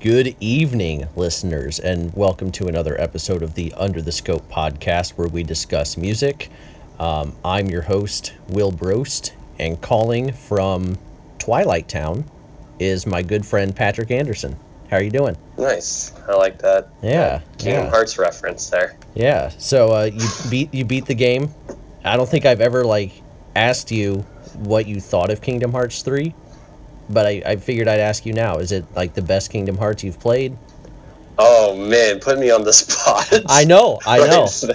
Good evening, listeners, and welcome to another episode of the Under the Scope podcast where we discuss music. Um, I'm your host, Will Brost, and calling from Twilight Town is my good friend Patrick Anderson. How are you doing? Nice. I like that. Yeah. Kingdom yeah. Hearts reference there. Yeah. So uh, you beat you beat the game. I don't think I've ever like asked you what you thought of Kingdom Hearts three, but I, I figured I'd ask you now. Is it like the best Kingdom Hearts you've played? Oh man, put me on the spot. I know. I know. so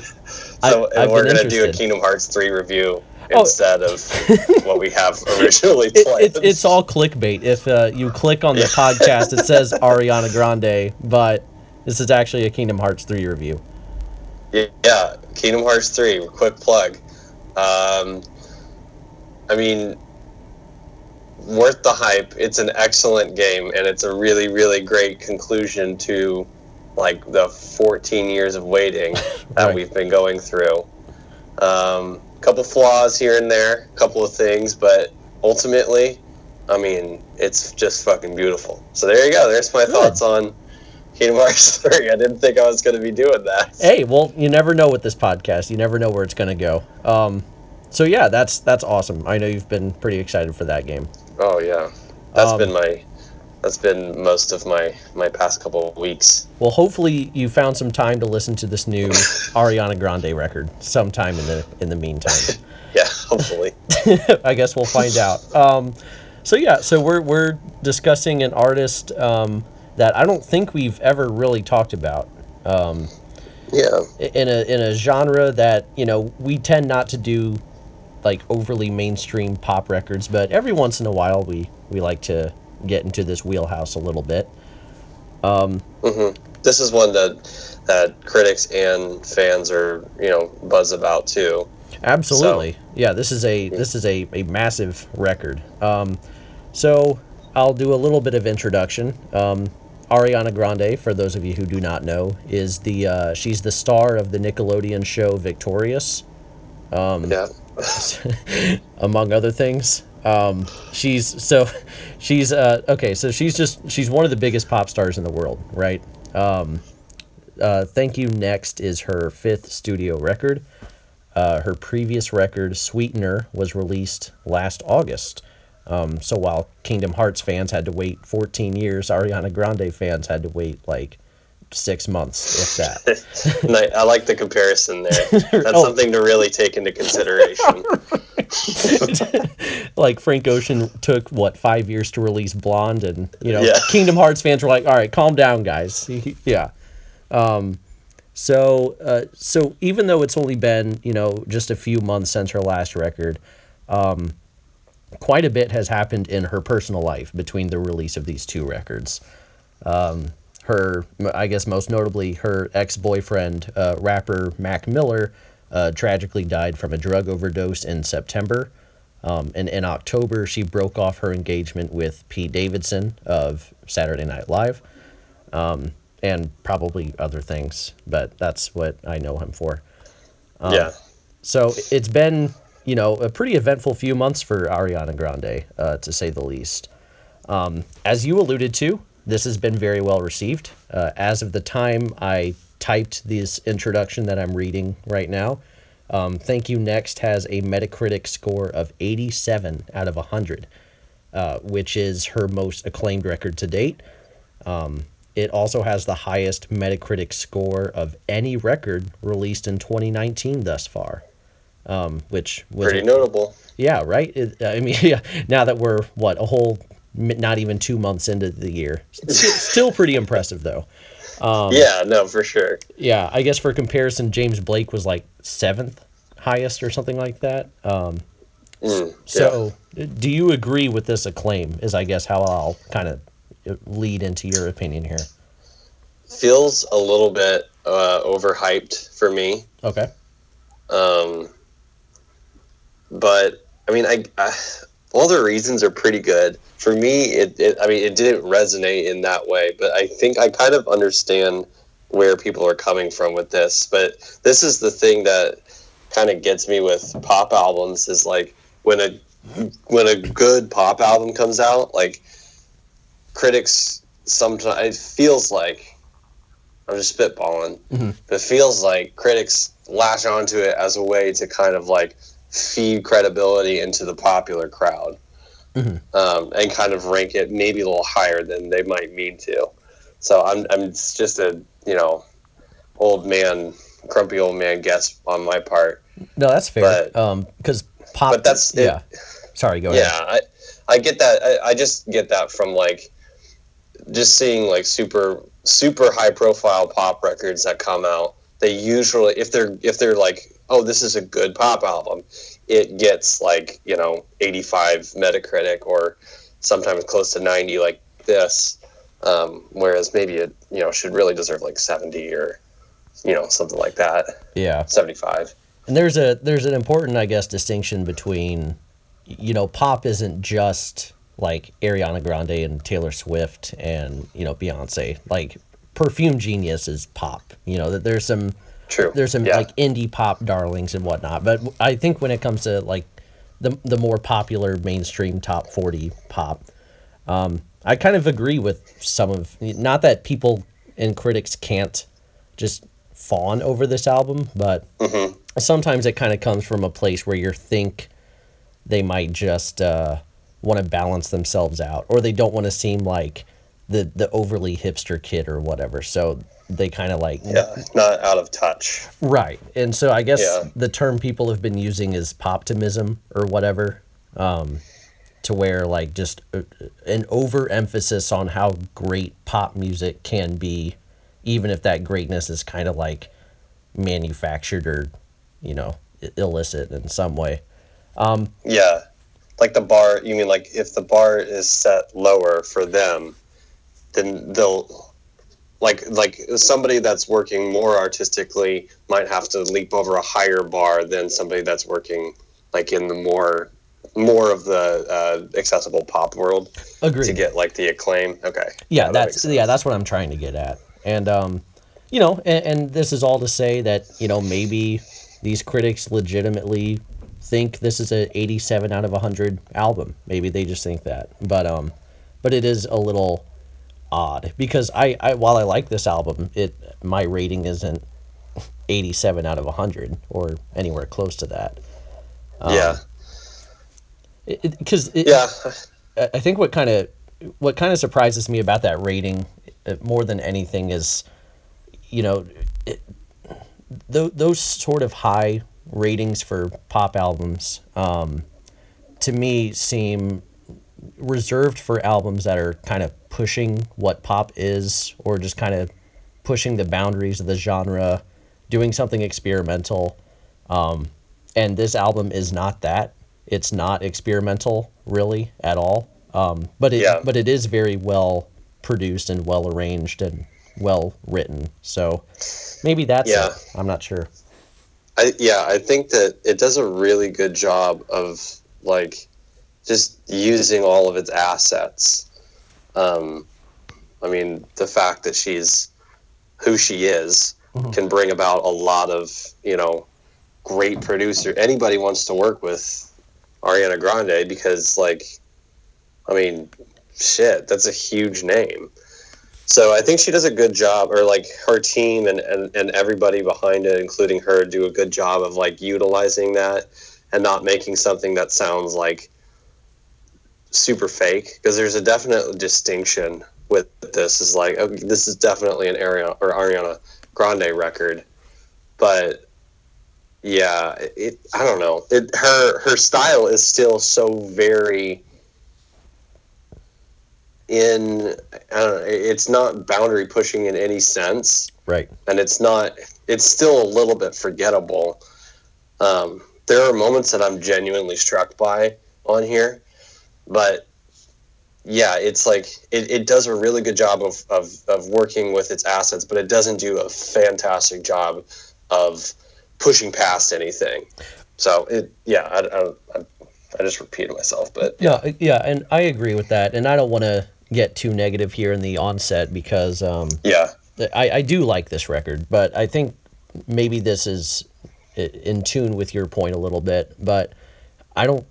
I- we're gonna do a. Kingdom Hearts three review Oh. instead of what we have originally It, planned. it's it's all clickbait. If uh, you click on the podcast, it says Ariana Grande, but this is actually a Kingdom Hearts 3 review. Yeah, Kingdom Hearts 3, quick plug. Um, I mean, worth the hype. It's an excellent game, and it's a really, really great conclusion to like the 14 years of waiting that Right. we've been going through. Um, couple flaws here and there, a couple of things, but ultimately, I mean, it's just fucking beautiful. So there you go. There's my Good. thoughts on Kingdom Hearts 3. I didn't think I was going to be doing that. Hey, well, you never know with this podcast. You never know where it's going to go. Um, so yeah, that's that's awesome. I know you've been pretty excited for that game. Oh yeah, that's Um, been my that's been most of my my past couple of weeks. Well, hopefully you found some time to listen to this new Ariana Grande record sometime in the in the meantime. Yeah, hopefully. I guess we'll find out. Um, so yeah, so we're we're discussing an artist um, that I don't think we've ever really talked about um, yeah, in a in a genre that you know we tend not to do like overly mainstream pop records, but every once in a while we we like to get into this wheelhouse a little bit. this is one that that critics and fans are you know buzz about too. Absolutely. Yeah, this is a this is a, a massive record. Um, so I'll do a little bit of introduction. Um, Ariana Grande, for those of you who do not know, is the uh, she's the star of the Nickelodeon show Victorious, Yeah, among other things. Um, she's so she's uh, okay. So she's just she's one of the biggest pop stars in the world, right? Um, uh, Thank You Next is her fifth studio record. Uh, her previous record, Sweetener, was released last August. Um, so while Kingdom Hearts fans had to wait 14 years, Ariana Grande fans had to wait like six months, if that. I, like the comparison there. That's Oh. something to really take into consideration. like Frank Ocean took what five years to release Blonde, and you know Yeah. Kingdom Hearts fans were like, "All right, calm down, guys." yeah. Um, so uh, so even though it's only been you know just a few months since her last record, um, quite a bit has happened in her personal life between the release of these two records. Um, her, I guess most notably, her ex boyfriend, uh, rapper Mac Miller, uh, tragically died from a drug overdose in September. Um, and in October, she broke off her engagement with Pete Davidson of Saturday Night Live, um, and probably other things, but that's what I know him for. yeah, So it's been, you know, a pretty eventful few months for Ariana Grande, uh, to say the least. Um, as you alluded to, this has been very well received. Uh, as of the time I typed this introduction that I'm reading right now, um, Thank You Next has a Metacritic score of 87 out of 100, uh, which is her most acclaimed record to date. Um, it also has the highest Metacritic score of any record released in 2019 thus far, um, which was pretty notable. yeah, right. It, I mean, yeah. Now that we're what a whole, not even two months into the year, still pretty impressive though. Um, yeah, no, for sure. Yeah, I guess for comparison, James Blake was like seventh highest or something like that. Um, Mm, yeah. so, do you agree with this acclaim? Is I guess how I'll kind of lead into your opinion here. feels a little bit uh, overhyped for me. Okay. Um, but I mean, I, I all the reasons are pretty good. For me, it, it I mean, it didn't resonate in that way, but I think I kind of understand where people are coming from with this. But this is the thing that kind of gets me with pop albums is like when a when a good pop album comes out, like critics sometimes it feels like I'm just spitballing. But it feels like critics latch onto it as a way to kind of like feed credibility into the popular crowd, um, and kind of rank it maybe a little higher than they might mean to. So I'm I'm just a you know old man, grumpy old man guess on my part. No, that's fair. But- um, because pop. But that's- it- yeah. Sorry, go ahead. Yeah, I, I get that. I, I just get that from like just seeing like super super high profile pop records that come out. They usually if they're if they're like oh this is a good pop album, it gets like you know 85 Metacritic or sometimes close to 90 like this. Um, whereas maybe it you know should really deserve like 70 or you know something like that Yeah. 75. And there's a there's an important, I guess, distinction between, you know, pop isn't just like Ariana Grande and Taylor Swift and you know Beyonce. Like Perfume Genius is pop. You know that there's some True. there's some Yeah. like indie pop darlings and whatnot. But I think when it comes to like the the more popular mainstream top forty pop, um, I kind of agree with some of not that people and critics can't just fawn over this album, but sometimes it kind of comes from a place where you think they might just uh, want to balance themselves out, or they don't want to seem like the the overly hipster kid or whatever. So they kind of like yeah, not out of touch. Right. And so I guess Yeah. the term people have been using is poptimism or whatever, um, to where like just uh, an overemphasis on how great pop music can be, even if that greatness is kind of like manufactured or, you know, illicit in some way. Yeah. Like the bar, you mean like if the bar is set lower for them, then they'll like like somebody that's working more artistically might have to leap over a higher bar than somebody that's working like in the more more of the uh, accessible pop world Agreed. to get like the acclaim. Okay. yeah, that that's yeah, that's what I'm trying to get at. And um, you know, and, and this is all to say that you know maybe these critics legitimately think this is a 87 out of 100 album. Maybe they just think that. But um, but it is a little odd because I, I while I like this album, it my rating isn't 87 out of 100 or anywhere close to that. yeah. Because Yeah. I I think what kind of what kind of surprises me about that rating uh, more than anything is, you know, it, th- those sort of high ratings for pop albums, um, to me seem reserved for albums that are kind of pushing what pop is, or just kind of pushing the boundaries of the genre, doing something experimental. Um, and this album is not that. It's not experimental really at all. Um, but it Yeah. but it is very well produced and well arranged and well written. So maybe that's Yeah. it. I'm not sure. I yeah, I think that it does a really good job of like just using all of its assets. Um, I mean, the fact that she's who she is can bring about a lot of you know great producer. Anybody wants to work with Ariana Grande because like, I mean, shit, that's a huge name. So I think she does a good job, or like her team and, and, and everybody behind it, including her, do a good job of like utilizing that and not making something that sounds like super fake. Because there's a definite distinction with this. Is like okay, this is definitely an Ariana or Ariana Grande record, but yeah, it I don't know. It her her style is still so very in I don't know, it's not boundary pushing in any sense Right. and it's not it's still a little bit forgettable um, there are moments that i'm genuinely struck by on here but yeah it's like it, it does a really good job of, of, of working with its assets but it doesn't do a fantastic job of pushing past anything so it yeah i, I, I, I just repeated myself but Yeah, yeah, and I agree with that. And I don't want to get too negative here in the onset because um, yeah I, I do like this record, but I think maybe this is in tune with your point a little bit. But I don't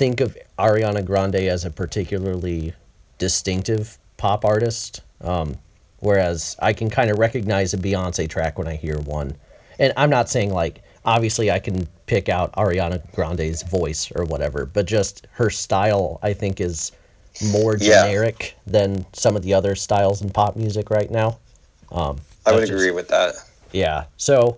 think of Ariana Grande as a particularly distinctive pop artist. Um, whereas I can kind of recognize a Beyonce track when I hear one, and I'm not saying like obviously I can pick out Ariana Grande's voice or whatever, but just her style I think is more Yeah. generic than some of the other styles in pop music right now. I would just- agree with that. Yeah. So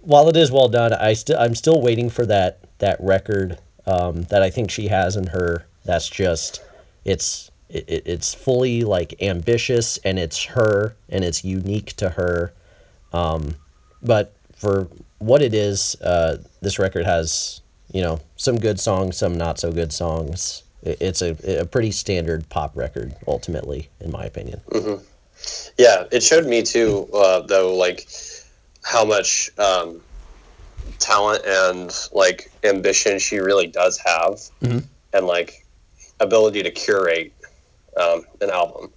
while it is well done, I still I'm still waiting for that that record um, that I think she has in her. That's just it's it, it- it's fully like ambitious and it's her and it's unique to her. Um, but for what it is, uh, this record has you know some good songs, some not so good songs. It, it's a a pretty standard pop record ultimately, in my opinion. Yeah, it showed me too, uh, though, like how much um, talent and like ambition she really does have, Mhm. and like ability to curate um, an album.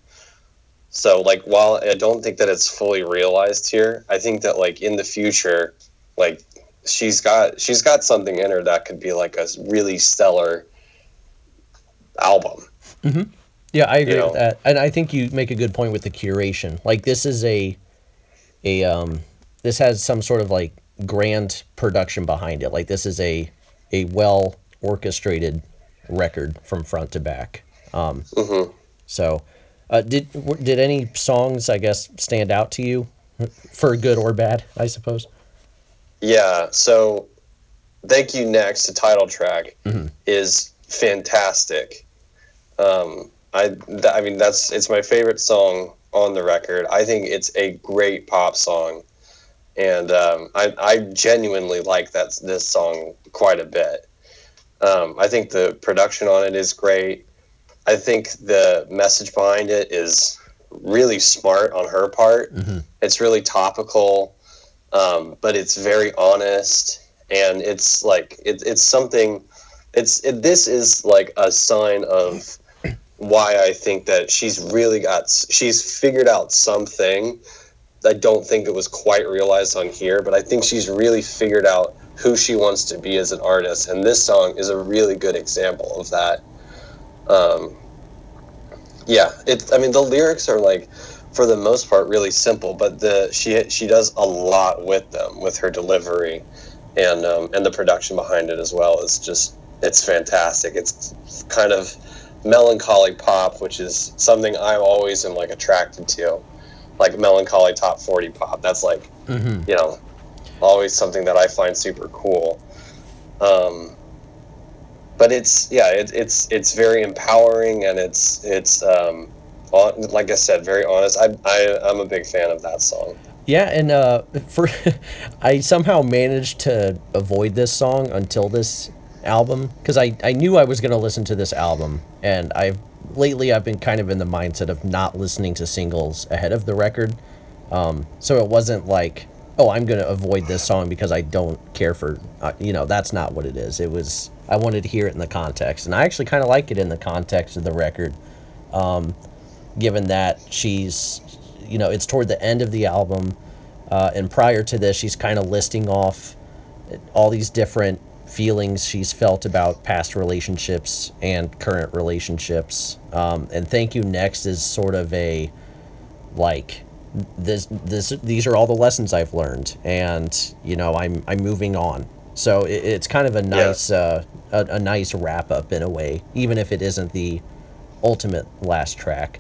So, like, while I don't think that it's fully realized here, I think that like in the future, like she's got she's got something in her that could be like a really stellar album. Yeah, I agree You know? with that, and I think you make a good point with the curation. Like this is a, a um, this has some sort of like grand production behind it. Like this is a, a well orchestrated record from front to back. Um, Mhm. so, uh, did did any songs I guess stand out to you, for good or bad? I suppose. Yeah, so Thank You Next, the title track, is fantastic. Um, I, th- I mean, that's it's my favorite song on the record. I think it's a great pop song, and um, I, I genuinely like that this song quite a bit. Um, I think the production on it is great. I think the message behind it is really smart on her part. It's really topical um, but it's very honest and it's like it, it's something it's it, this is like a sign of why i think that she's really got she's figured out something i don't think it was quite realized on here but i think she's really figured out who she wants to be as an artist. And this song is a really good example of that. Um, yeah it's i mean the lyrics are like for the most part really simple but the she she does a lot with them with her delivery and um, and the production behind it as well. Is just it's fantastic. It's kind of melancholy pop which is something i always am like attracted to like melancholy top 40 pop that's like Mm-hmm. you know always something that i find super cool um, but it's yeah it, it's it's very empowering and it's it's um, on, like I said, very honest. I, I I'm a big fan of that song. Yeah, and uh, for I somehow managed to avoid this song until this album because I, I knew I was gonna listen to this album, and I've lately I've been kind of in the mindset of not listening to singles ahead of the record, um, so it wasn't like oh I'm gonna avoid this song because I don't care for uh, you know that's not what it is. It was I wanted to hear it in the context, and I actually kind of like it in the context of the record given that she's you know it's toward the end of the album uh, and prior to this she's kind of listing off all these different feelings she's felt about past relationships and current relationships um, and thank you next is sort of a like this this these are all the lessons I've learned and you know I'm I'm moving on so it, it's kind of a nice uh, a, a nice wrap up in a way even if it isn't the ultimate last track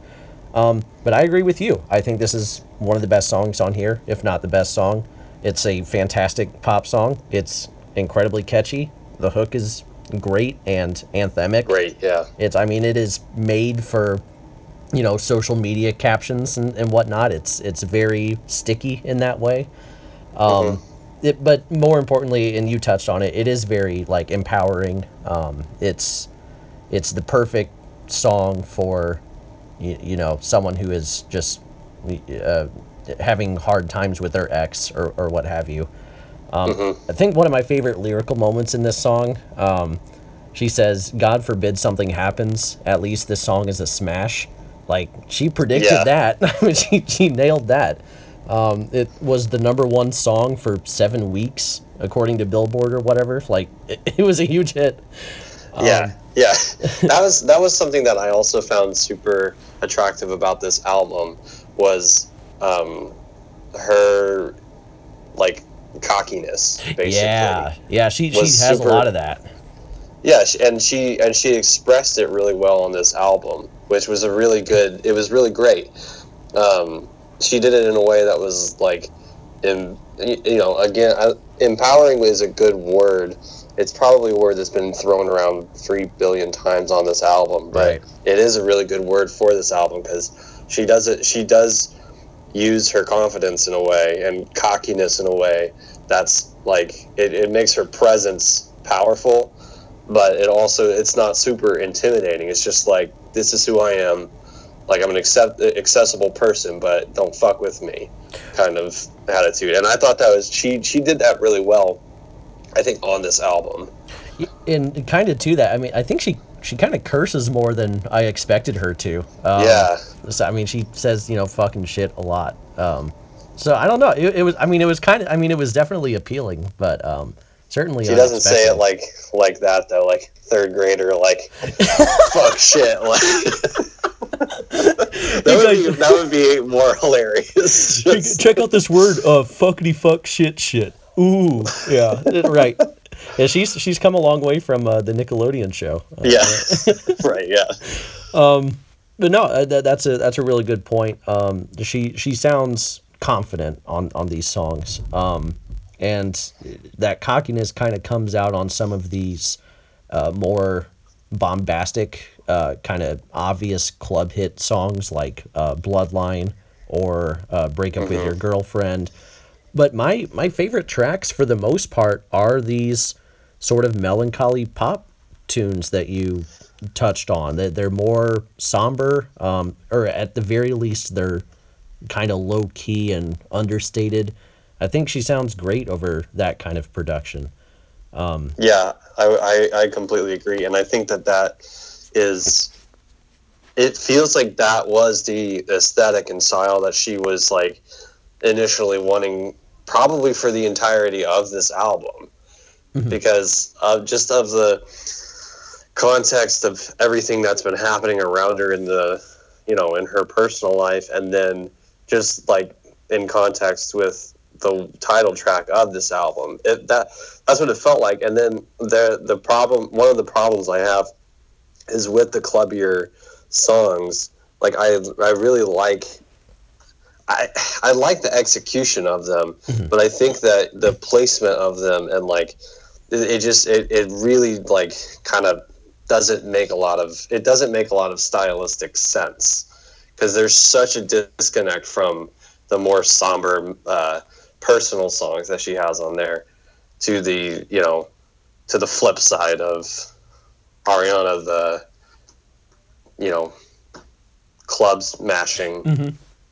um, but I agree with you. I think this is one of the best songs on here, if not the best song. It's a fantastic pop song. It's incredibly catchy. The hook is great and anthemic. Great, yeah. It's I mean it is made for you know social media captions and, and whatnot. It's it's very sticky in that way. Um, it, but more importantly, and you touched on it, it is very like empowering. Um, it's it's the perfect song for you, you know someone who is just uh, having hard times with their ex or, or what have you. Um, I think one of my favorite lyrical moments in this song, um, she says, "God forbid something happens. At least this song is a smash." Like she predicted Yeah. that. I mean, she she nailed that. Um, it was the number one song for seven weeks, according to Billboard or whatever. Like it, it was a huge hit. yeah. yeah, that was that was something that I also found super attractive about this album was um, her like cockiness. Basically. Yeah, yeah. She she has super- a lot of that. Yeah, and she and she expressed it really well on this album, which was a really good. It was really great. Um, she did it in a way that was like, in you know, again, I, empowering is a good word. It's probably a word that's been thrown around three billion times on this album, but Right. it is a really good word for this album because she does it. She does use her confidence in a way and cockiness in a way that's like it, it makes her presence powerful but it also it's not super intimidating. It's just like this is who i am. Like i'm an accept, accessible person but don't fuck with me kind of attitude. And i thought that was she she did that really well i think on this album. And kind of to that, I mean, I think she she kind of curses more than I expected her to. Um, yeah So, I mean, she says you know fucking shit a lot. Um, so I don't know. It, it was. I mean, it was kind of. I mean, it was definitely appealing, but um, certainly. she doesn't say it like like that though like third grader like fuck shit like that would be that would be more hilarious check, check out this word, uh, fuckity fuck shit shit. Ooh, yeah, right. Yeah, she's she's come a long way from uh, the Nickelodeon show. Uh, yeah right yeah but no, uh, that, that's a that's a really good point. Um, she she sounds confident on on these songs, um, and that cockiness kind of comes out on some of these uh, more bombastic, uh, kind of obvious club hit songs like uh, "Bloodline" or uh, "Break Up with Your Girlfriend." But my my favorite tracks for the most part are these sort of melancholy pop tunes that you touched on. That they're more somber, um, or at the very least, they're kind of low key and understated. I think she sounds great over that kind of production. Yeah, I, I, I completely agree, and I think that that is. It feels like that was the aesthetic and style that she was like initially wanting, probably for the entirety of this album, mm-hmm. because of just of the context of everything that's been happening around her in the, you know, in her personal life, and then just like in context with the title track of this album. It, that that's what it felt like. And then the the problem, one of the problems I have, is with the clubbier songs. Like I I really like. I, I like the execution of them, but I think that the placement of them and like it, it just it, it really like kind of doesn't make a lot of it doesn't make a lot of stylistic sense. Because there's such a disconnect from the more somber uh, personal songs that she has on there to the you know to the flip side of Ariana the you know club smashing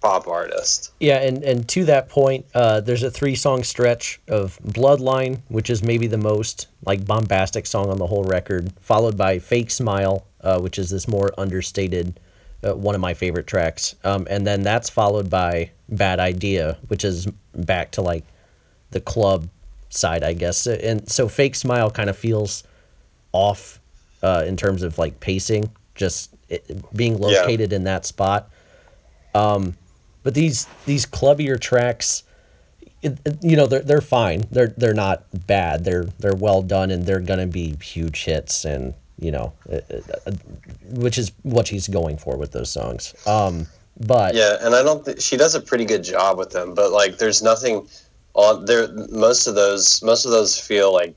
pop artist Yeah, and, and to that point, uh, there's a three song stretch of Bloodline, which is maybe the most like bombastic song on the whole record, followed by Fake Smile, uh, which is this more understated, uh, one of my favorite tracks. Um, and then that's followed by Bad Idea, which is back to like the club side, I guess. And so Fake Smile kind of feels off uh, in terms of like pacing, just it, being Yeah. located in that spot. Um, but these these clubbier tracks, it, it- you know, they're they're fine. They're they're not bad. They're they're well done, and they're gonna be huge hits, and you know, uh, uh, which is what she's going for with those songs. Um, but Yeah, and I don't. Th- she does a pretty good job with them, but like, there's nothing on there. Most of those, most of those feel like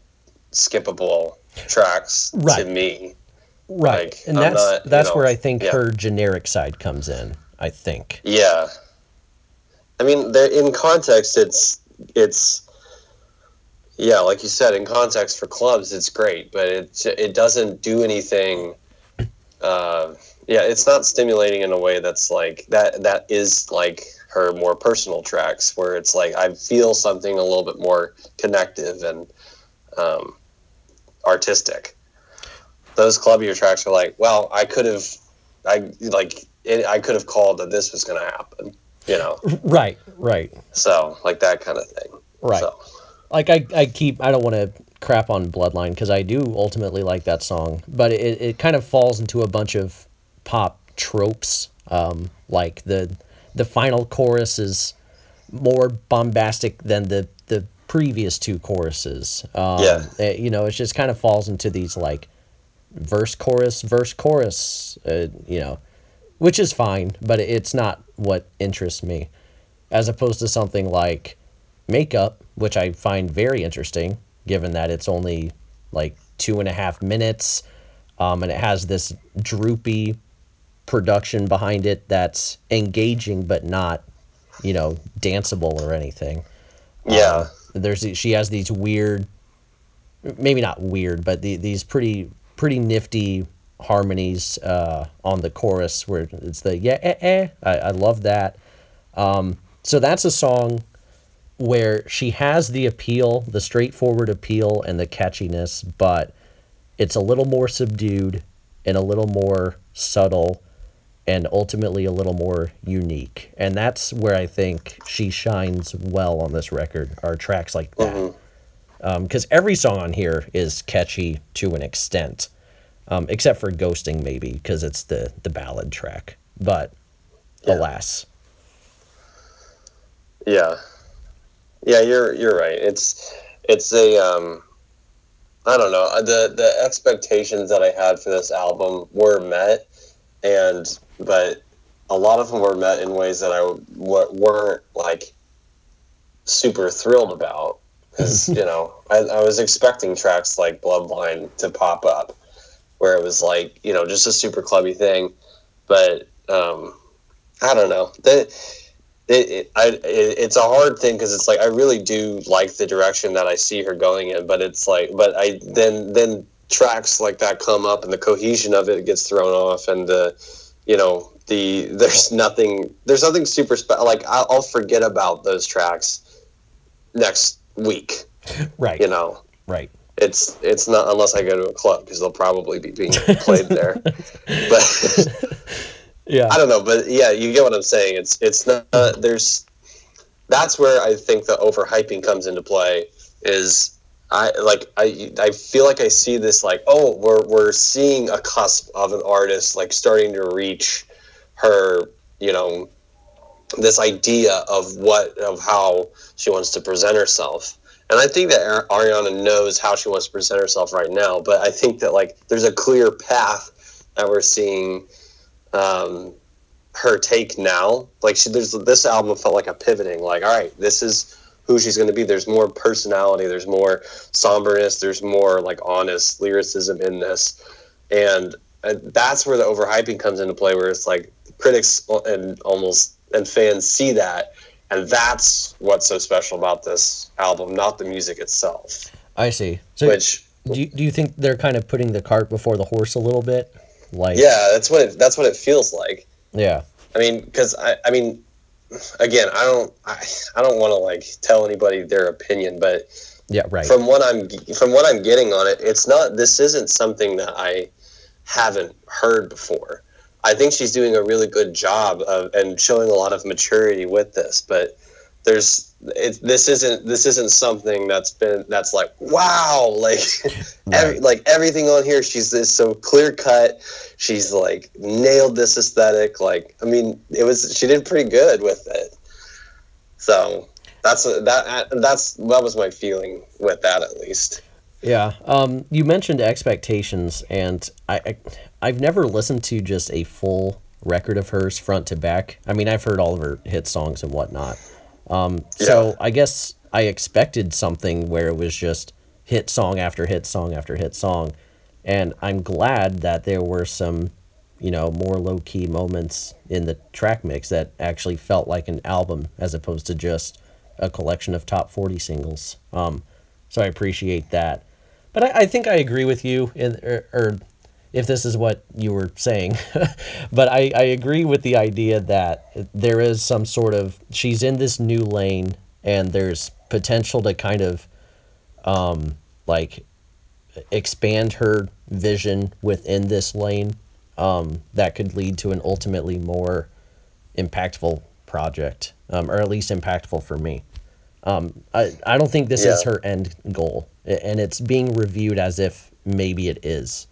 skippable tracks Right. to me. right, like, and I'm that's not, you that's know, where I think yeah. her generic side comes in. I think. Yeah, I mean, in context, it's it's yeah, like you said, in context for clubs, it's great, but it it doesn't do anything. Uh, yeah, it's not stimulating in a way that's like that. That is like her more personal tracks, where it's like I feel something a little bit more connective and um, artistic. Those clubbier tracks are like, well, I could have, I like, it, I could have called that this was going to happen, you know. Right, right. So like that kind of thing. Right. So, like I, I keep I don't want to crap on Bloodline because I do ultimately like that song, but it, it kind of falls into a bunch of pop tropes. Um, like the the final chorus is more bombastic than the the previous two choruses. Um, Yeah. it- you know, it just kind of falls into these like verse chorus verse chorus. Uh, you know, which is fine, but it's not what interests me, as opposed to something like makeup, which I find very interesting, given that it's only like two and a half minutes, um, and it has this droopy production behind it that's engaging but not, you know, danceable or anything. Yeah. There's she has these weird, maybe not weird, but the, these pretty pretty nifty harmonies uh, on the chorus where it's the yeah eh, eh. I, I love that. Um, so that's a song where she has the appeal, the straightforward appeal, and the catchiness, but it's a little more subdued and a little more subtle and ultimately a little more unique. And that's where I think she shines well on this record, are tracks like that. Because every song on here is catchy to an extent, um, except for Ghosting, maybe, because it's the, the ballad track. But Yeah. alas. Yeah, yeah, you're you're right. It's it's a um, I don't know uh, the the expectations that I had for this album were met, and but a lot of them were met in ways that I w- weren't like super thrilled about because you know I, I was expecting tracks like Bloodline to pop up, where it was like you know just a super clubby thing, but um, I don't know that it, it, I, it, it's a hard thing because it's like I really do like the direction that I see her going in, but it's like, but I then then tracks like that come up and the cohesion of it gets thrown off, and the you know the there's nothing there's nothing super special. Like I'll, I'll forget about those tracks next week. Right. You know, Right. It's it's not unless I go to a club because they'll probably be being played there. but Yeah. I don't know, but yeah, you get what I'm saying. It's it's not there's that's where I think the overhyping comes into play. Is I like I I feel like I see this like oh we're we're seeing a cusp of an artist like starting to reach her you know this idea of what of how she wants to present herself. And I think that Ariana knows how she wants to present herself right now, but I think that like there's a clear path that we're seeing um, her take now. Like she, there's this album felt like a pivoting. Like, all right, this is who she's going to be. There's more personality. There's more somberness. There's more like honest lyricism in this, and uh, that's where the overhyping comes into play. Where it's like critics and almost and fans see that, and that's what's so special about this album, not the music itself. I see. So Which do you, do you think they're kind of putting the cart before the horse a little bit? Like yeah, that's what it, that's what it feels like. Yeah. I mean, because I, I mean, again, I don't, I, I don't want to like tell anybody their opinion, but Yeah, right. from what I'm, from what I'm getting on it, it's not. This isn't something that I haven't heard before. I think she's doing a really good job of and showing a lot of maturity with this, but there's it, this isn't this isn't something that's been that's like wow like every, like everything on here she's this so clear cut she's like nailed this aesthetic like i mean it was she did pretty good with it so that's that that's that was my feeling with that at least Yeah. Um, you mentioned expectations, and I, I I've never listened to just a full record of hers front to back. I mean, I've heard all of her hit songs and whatnot. Um, so I guess I expected something where it was just hit song after hit song after hit song, and I'm glad that there were some, you know, more low key moments in the track mix that actually felt like an album as opposed to just a collection of top forty singles. Um, so I appreciate that. But I, I think I agree with you in or, or if this is what you were saying. but I, I agree with the idea that there is some sort of she's in this new lane and there's potential to kind of um like expand her vision within this lane um that could lead to an ultimately more impactful project um, or at least impactful for me Um, I I don't think this is her end goal, and it's being reviewed as if maybe it is.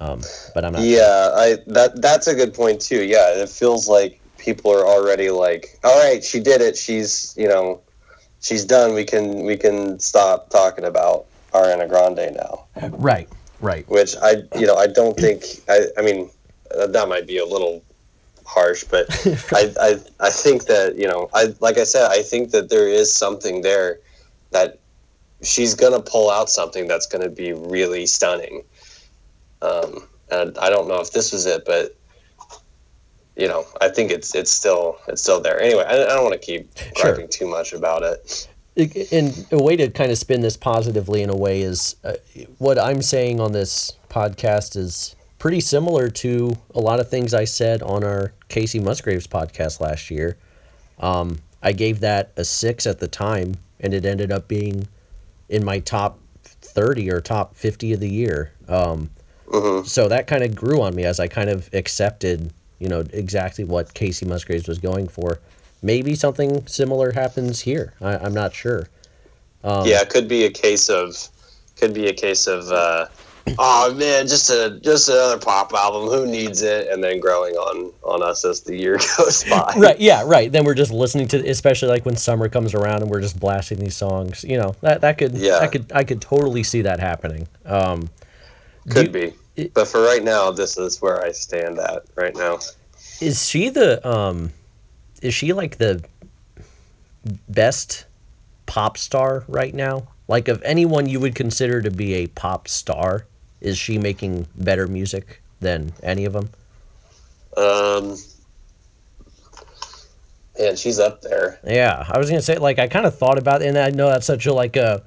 Um, but I'm not. Yeah, I that that's a good point too. Yeah, it feels like people are already like, all right, she did it. She's you know, she's done. We can we can stop talking about Ariana Grande now. Right. Right. Which I you know I don't think I I mean that might be a little harsh, but I, I I think that you know I like I said I think that there is something there that she's gonna pull out something that's gonna be really stunning. Um, and I don't know if this was it, but you know I think it's it's still it's still there. Anyway, I, I don't want to keep Sure. griping too much about it. and a way to kind of spin this positively in a way is uh, what I'm saying on this podcast is pretty similar to a lot of things I said on our Kacey Musgraves podcast last year. Um, I gave that a six at the time, and it ended up being in my top 30 or top 50 of the year. Um, So that kind of grew on me as I kind of accepted, you know, exactly what Kacey Musgraves was going for. Maybe something similar happens here. I, I'm not sure. Um, yeah, it could be a case of could be a case of uh, oh man, just a just another pop album. Who needs it? And then growing on on us as the year goes by. Right. Yeah. Right. Then we're just listening to, especially like when summer comes around and we're just blasting these songs. You know that that could. Yeah. I could. I could totally see that happening. Um, Could Do- be. But for right now, this is where I stand at right now. is she the um, is she like the best pop star right now? Like of anyone you would consider to be a pop star, is she making better music than any of them? Um, man, she's up there. Yeah, I was gonna say like I kind of thought about it, and I know that's such a like a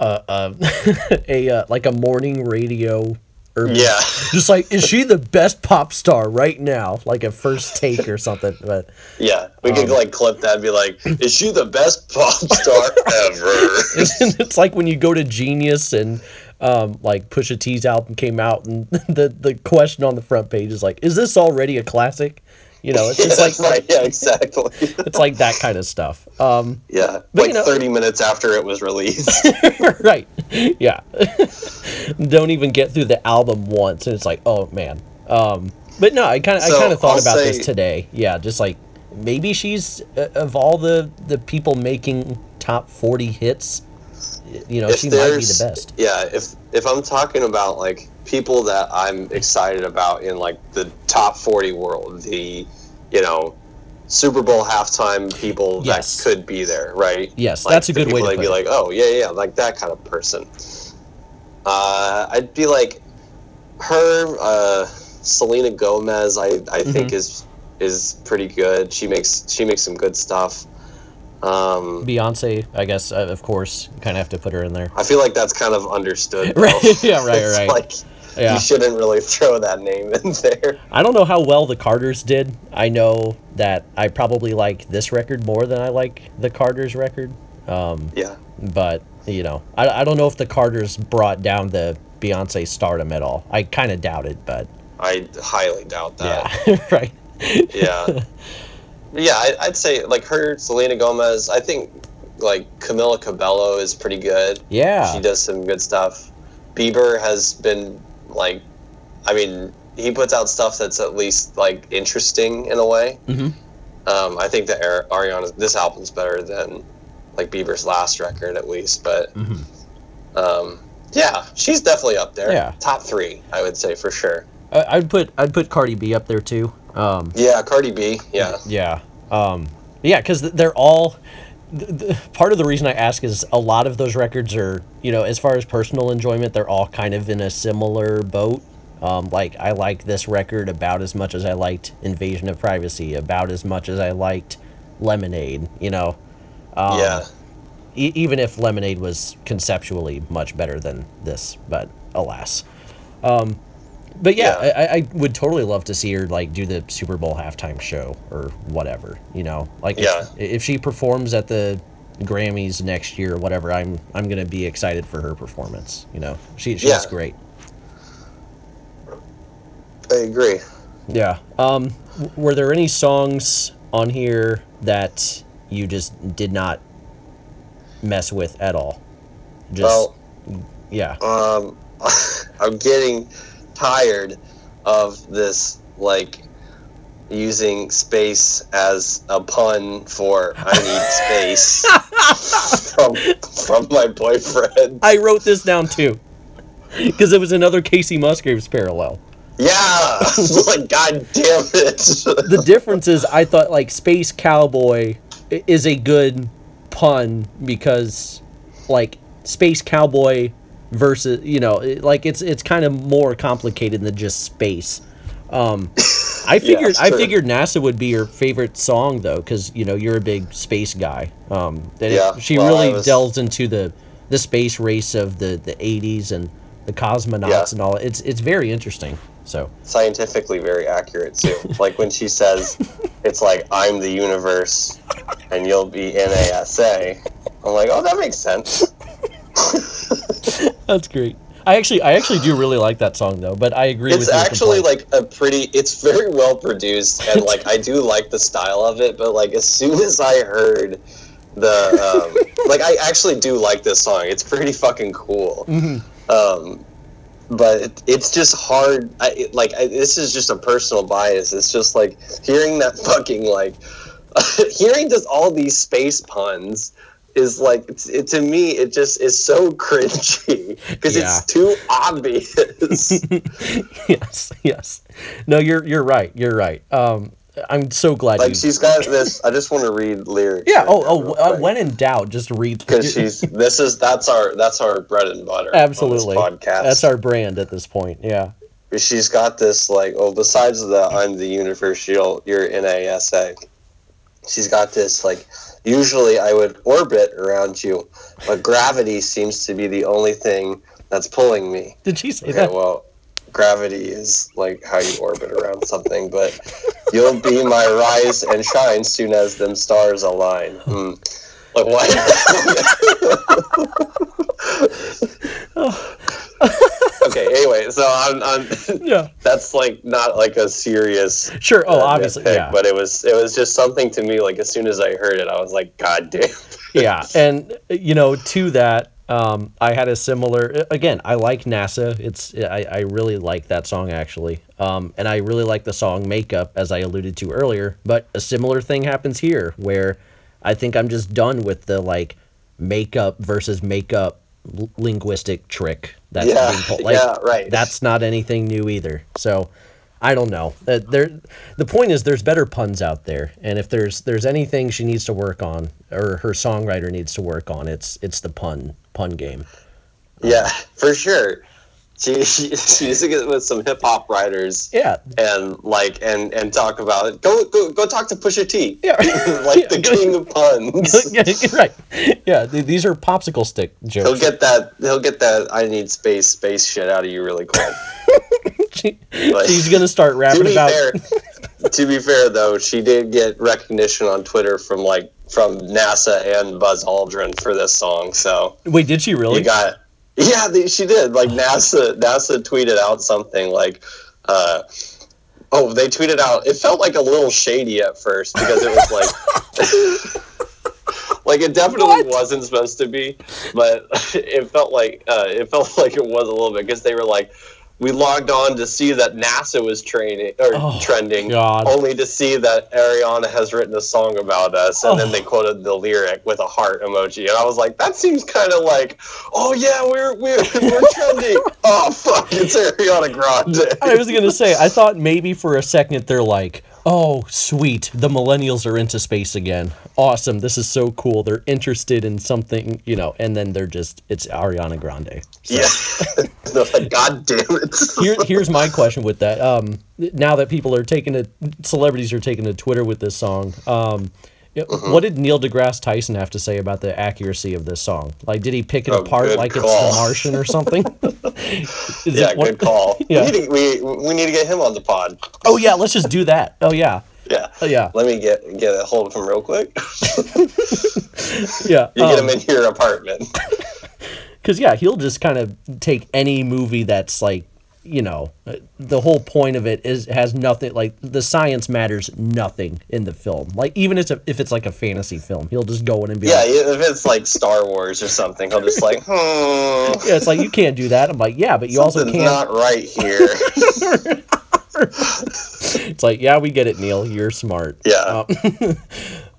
a a, a uh, like a morning radio urban Yeah. just like is she the best pop star right now like a first take or something but Yeah, we could Um, like clip that and be like, "Is she the best pop star ever?" it's like when you go to genius and um, like Pusha T's album came out and the the question on the front page is like is this already a classic you know it's just like right. Yeah, exactly. it's like that kind of stuff um Yeah, But, like you know- thirty minutes after it was released. right yeah don't even get through the album once and it's like oh man um but no i kind of So, i kind of thought I'll about say- this today yeah just like maybe she's uh, of all the the people making top 40 hits you know if she might be the best Yeah, if if I'm talking about like people that I'm excited about in like the top 40 world, the you know Super Bowl halftime people Yes. that could be there, right? Yes, Like, that's a good way to put be it. like, oh yeah, yeah, like that kind of person. Uh, I'd be like her, uh, Selena Gomez. I I think Mm-hmm. is is pretty good. She makes she makes some good stuff. Um, beyonce i guess uh, of course kind of have to put her in there I feel like that's kind of understood. Right, yeah, right, It's right. Like Yeah. you shouldn't really throw that name in there. i don't know how well the carters did i know that i probably like this record more than i like the carters record um Yeah, but you know, I, I don't know if the Carters brought down the Beyonce stardom at all. I kind of doubt it, but I highly doubt that. yeah, right. Yeah, yeah. I, I'd say like her, Selena Gomez. I think like Camila Cabello is pretty good. Yeah, She does some good stuff. Bieber has been like, I mean, he puts out stuff that's at least like interesting in a way. Mhm. Um, I think that Ari- Ariana, this album's better than like Bieber's last record at least, but Mhm. um, yeah, she's definitely up there. Yeah. top three, I would say for sure. I, I'd put I'd put Cardi B up there too. Um, Yeah, Cardi B. Yeah, yeah, um, yeah, because they're all. part of the reason I ask is a lot of those records are, you know, as far as personal enjoyment, they're all kind of in a similar boat. Um, like I like this record about as much as I liked Invasion of Privacy, about as much as I liked Lemonade. You know, um, yeah. e- even if Lemonade was conceptually much better than this, but alas. Um, but yeah, Yeah. I, I- would totally love to see her like do the Super Bowl halftime show or whatever. You know, like if, Yeah. if she performs at the Grammys next year or whatever, I'm I'm gonna be excited for her performance. You know, she she's Yeah. great. I agree. Yeah. Um, were there any songs on here that you just did not mess with at all. Just Well, yeah. um, I'm getting tired of this like using space as a pun for I need space from from my boyfriend. I wrote this down too. Because it was another Kacey Musgraves parallel. Yeah, like god damn it. The difference is I thought like Space Cowboy is a good pun because like Space Cowboy versus you know like it's it's kind of more complicated than just space. Um, I figured I figured NASA would be your favorite song though because you know you're a big space guy. Um, that it- Yeah, she well, really was- delves into the the space race of the the 80s and the cosmonauts Yeah. and all. It's it's very interesting. So Scientifically very accurate too. Like when she says it's like I'm the universe and you'll be NASA. I'm like, oh that makes sense. That's great. I actually I actually do really like that song though, but I agree with it's actually complaint. like a pretty it's very well produced and like i do like the style of it but like as soon as i heard the um, like i actually do like this song it's pretty fucking cool Mm-hmm. um but it, it's just hard I, it, like I, this is just a personal bias it's just like hearing that fucking like hearing just all these space puns is like it, to me it just is so cringy because Yeah. it's too obvious yes, yes. No, you're you're right. You're right. Um, I'm so glad Like you. she's got this. I just want to read lyrics. yeah. Oh, oh. Uh, when in doubt, just read. because she's this is that's our that's our bread and butter. absolutely. podcast. That's our brand at this point. Yeah. She's got this like oh besides the I'm the universe you'll you're NASA. She's got this like usually I would orbit around you, but gravity seems to be the only thing that's pulling me. Did she say Okay, that? well, gravity is like how you orbit around something, but you'll be my rise and shine soon as them stars align. Hmm. Like what? okay. Anyway, so I'm, I'm Yeah. that's like not like a serious. Sure. Oh, uh, obviously. nitpick, Yeah. But it was it was just something to me. Like as soon as I heard it, I was like, God damn. yeah and you know to that um, i had a similar again i like nasa it's i, I really like that song actually um, and i really like the song makeup as i alluded to earlier but a similar thing happens here where i think i'm just done with the like makeup versus makeup l- linguistic trick that's Yeah, being pulled. Like, yeah, right. that's not anything new either so I don't know. Uh, there, the point is, there's better puns out there, and if there's there's anything she needs to work on, or her songwriter needs to work on, it's it's the pun pun game. Yeah, for sure. She she, she needs to get with some hip hop writers. Yeah, and like and and talk about it. Go go go talk to Pusha T. Yeah. like the king of puns. yeah, right. Yeah, th- these are popsicle stick jokes. He'll get that. He'll get that. I need space space shit out of you really quick. She- she's gonna start to rapping be about. fair, to be fair though, she did get recognition on Twitter from like from NASA and Buzz Aldrin for this song. So Wait, did she really? you got yeah they, she did like nasa nasa tweeted out something like uh oh they tweeted out it felt like a little shady at first because it was like like it definitely What? wasn't supposed to be but it felt like uh it felt like it was a little bit because they were like we logged on to see that NASA was training or Oh, trending, God. only to see that Ariana has written a song about us, and then Oh. they quoted the lyric with a heart emoji, and I was like, that seems kind of like, oh yeah, we're we're we're trending. oh fuck, it's Ariana Grande. I was gonna say, I thought maybe for a second they're like, "Oh, sweet, the millennials are into space again. Awesome, this is so cool. They're interested in something, you know." And then they're just—it's Ariana Grande. So. yeah, like, god damn it. Here, here's my question with that. Um, now that people are taking to celebrities are taking to Twitter with this song, um, Mm-hmm. what did Neil deGrasse Tyson have to say about the accuracy of this song? Like, did he pick it Oh, apart like it's. The Martian or something? Is yeah, it what- good call. Yeah. We, need to, we we need to get him on the pod. Oh yeah, let's just do that. Oh yeah, Yeah. oh yeah, Let me get get a hold of him real quick. yeah. You get um, him in your apartment. Because yeah, he'll just kind of take any movie that's like you know, uh, the whole point of it is has nothing like the science matters nothing in the film. Like even if it's, a, if it's like a fantasy film, he'll just go in and be Yeah, like, if it's like Star Wars or something, I'll just like, hmm, yeah, it's like you can't do that. I'm like, yeah, but you also can't. not right here. It's like, yeah, we get it, Neil. You're smart. yeah,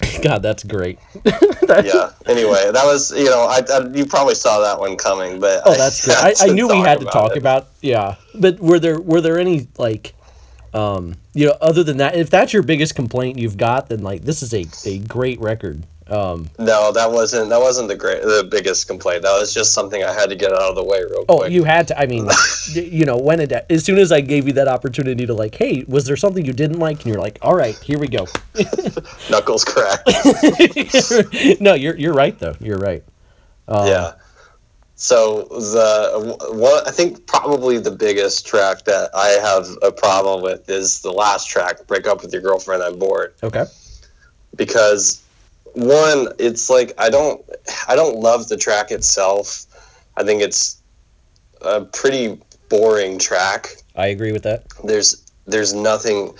God, that's great. yeah. Anyway, that was you know, I, I you probably saw that one coming, but Oh, that's great. had I, I knew we had to talk it. about yeah. But were there were there any like um you know other than that if that's your biggest complaint you've got then like this is a, a great record. Um No, that wasn't that wasn't the great the biggest complaint. That was just something I had to get out of the way real oh quick. you had to I mean you know when it as soon as I gave you that opportunity to like hey was there something you didn't like and you're like all right here we go. Knuckles crack. no you're you're right though you're right. Um, yeah. So the one I think probably the biggest track that I have a problem with is the last track, "Break Up with Your Girlfriend, I'm Bored," Okay. because one, it's like I don't I don't love the track itself. I think it's a pretty boring track. I agree with that. There's there's nothing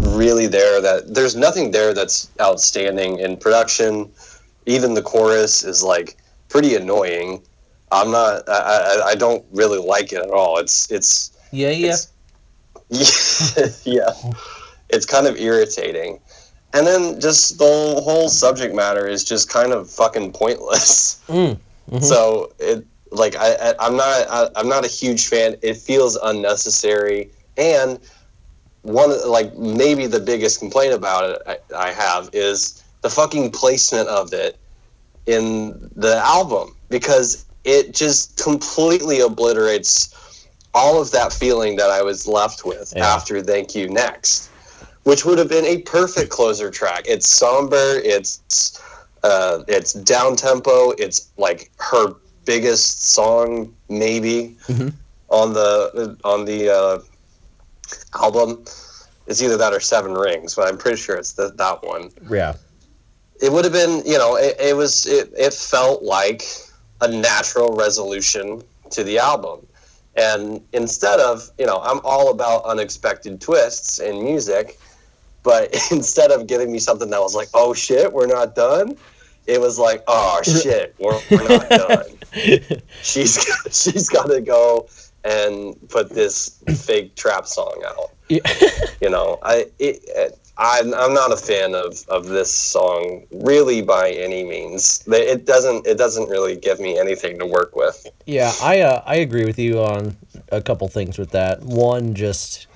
really there that there's nothing there that's outstanding in production. Even the chorus is like pretty annoying. I'm not. I, I, I don't really like it at all. It's it's Yeah yeah. It's- yeah, it's kind of irritating. And then just the whole subject matter is just kind of fucking pointless. Mm, mhm. So it like I, I I'm not I, I'm not a huge fan. It feels unnecessary and one like maybe the biggest complaint about it I, I have is the fucking placement of it in the album because it just completely obliterates all of that feeling that I was left with Yeah. after Thank You Next, which would have been a perfect closer track. It's somber, it's uh, it's down tempo, it's like her biggest song maybe Mhm. on the on the uh, album. It's either that or Seven Rings, but I'm pretty sure it's the, that one Yeah. it would have been you know it, it was it, it felt like a natural resolution to the album and instead of you know i'm all about unexpected twists in music but instead of giving me something that was like oh shit we're not done it was like oh shit we're, we're not done she's she's got to go and put this fake trap song out Yeah. you know i it, it, I'm, I'm not a fan of, of this song really by any means it doesn't it doesn't really give me anything to work with Yeah, I uh, I agree with you on a couple things with that. One, just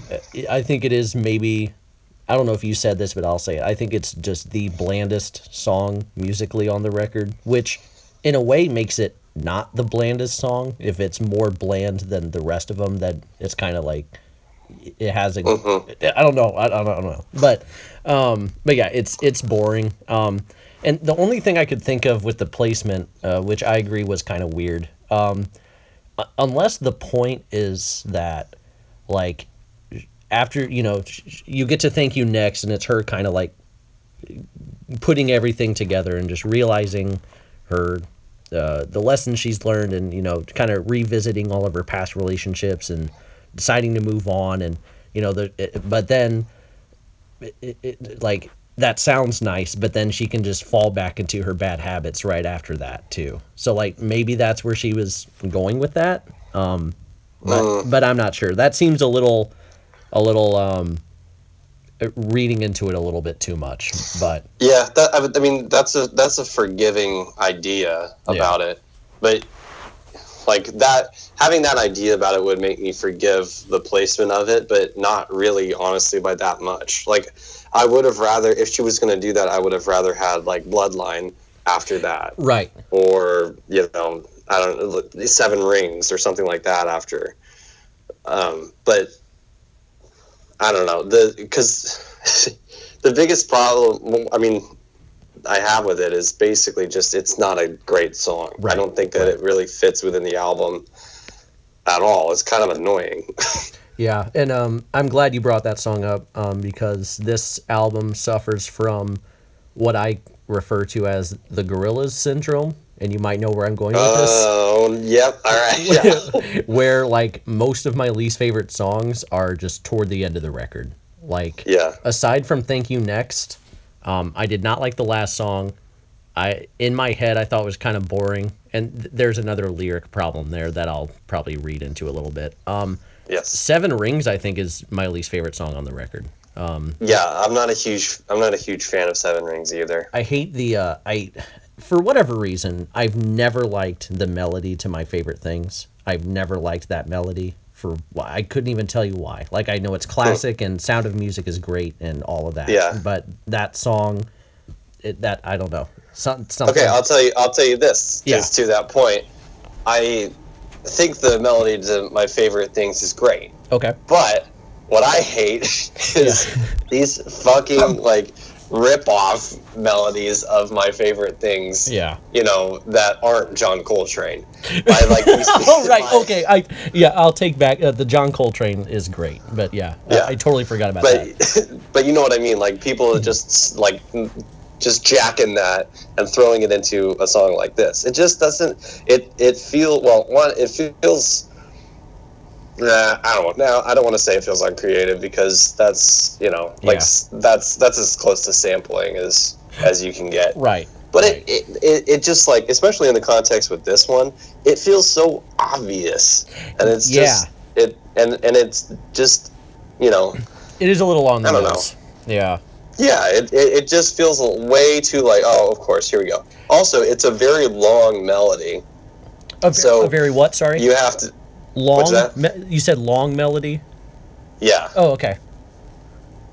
I think it is maybe I don't know if you said this, but I'll say it. I think it's just the blandest song musically on the record, which in a way makes it not the blandest song. If it's more bland than the rest of them, then it's kind of like it has a. I don't know. I, I don't know. But um, but yeah, it's it's boring. Um, and the only thing I could think of with the placement, uh, which I agree was kind of weird, um, unless the point is that, like, after you know, you get to thank you next, and it's her kind of like putting everything together and just realizing her uh, the lessons she's learned and you know kind of revisiting all of her past relationships and deciding to move on and you know the it, but then it, it, like that sounds nice but then she can just fall back into her bad habits right after that too. So like maybe that's where she was going with that um but, but i'm not sure. That seems a little a little um reading into it a little bit too much but yeah that, I, I mean that's a that's a forgiving idea about it. But like that having that idea about it would make me forgive the placement of it but not really honestly by that much. Like i would have rather if she was going to do that i would have rather had like bloodline after that. Right. Or you know i don't know seven rings or something like that after. Um, but i don't know. The because the biggest problem i mean i have with it is basically just it's not a great song. I don't think that it really fits within the album at all. It's kind of annoying. Yeah, and um, I'm glad you brought that song up um, because this album suffers from what I refer to as the Gorillaz syndrome, and you might know where I'm going with this. Oh, yep. All right. Yeah. where like most of my least favorite songs are just toward the end of the record. Like Yeah. aside from Thank You Next, um, I did not like the last song. I in my head I thought it was kind of boring, and th- there's another lyric problem there that I'll probably read into a little bit. Um, yes. Seven Rings I think is my least favorite song on the record. Yeah. I'm not a huge. I'm not a huge fan of Seven Rings either. I hate the uh, I for whatever reason I've never liked the melody to my favorite things. I've never liked that melody for why I couldn't even tell you why. Like I know it's hmm. classic and Sound of Music is great and all of that. Yeah. But that song, it, that I don't know. Some, something. Okay, I'll tell you. I'll tell you this. Yeah. To that point, I think the melody to my favorite things is great. okay. But what I hate is these fucking like rip off melodies of my favorite things. Yeah. You know that aren't John Coltrane. By like these, Oh right. Okay. I yeah. I'll take back uh, the John Coltrane is great, but yeah, I- Yeah. I, totally forgot about that. But but you know what I mean? Like people just like just jacking that and throwing it into a song like this. It just doesn't. It it feel well. One it feels. Nah, I don't know. Now I don't want to say it feels uncreative because that's you know like Yeah. s that's that's as close to sampling as as you can get. Right. But right. it, it, it, it just like, especially in the context with this one, it feels so obvious, and it's just it, and and it's just, you know, it is a little on the I don't nose. Yeah. yeah, it, it, it just feels way too like, oh, of course, here we go. Also, it's a very long melody. A, So, a very what? Sorry. You have to, long. Me- you said long melody. yeah, Oh, okay.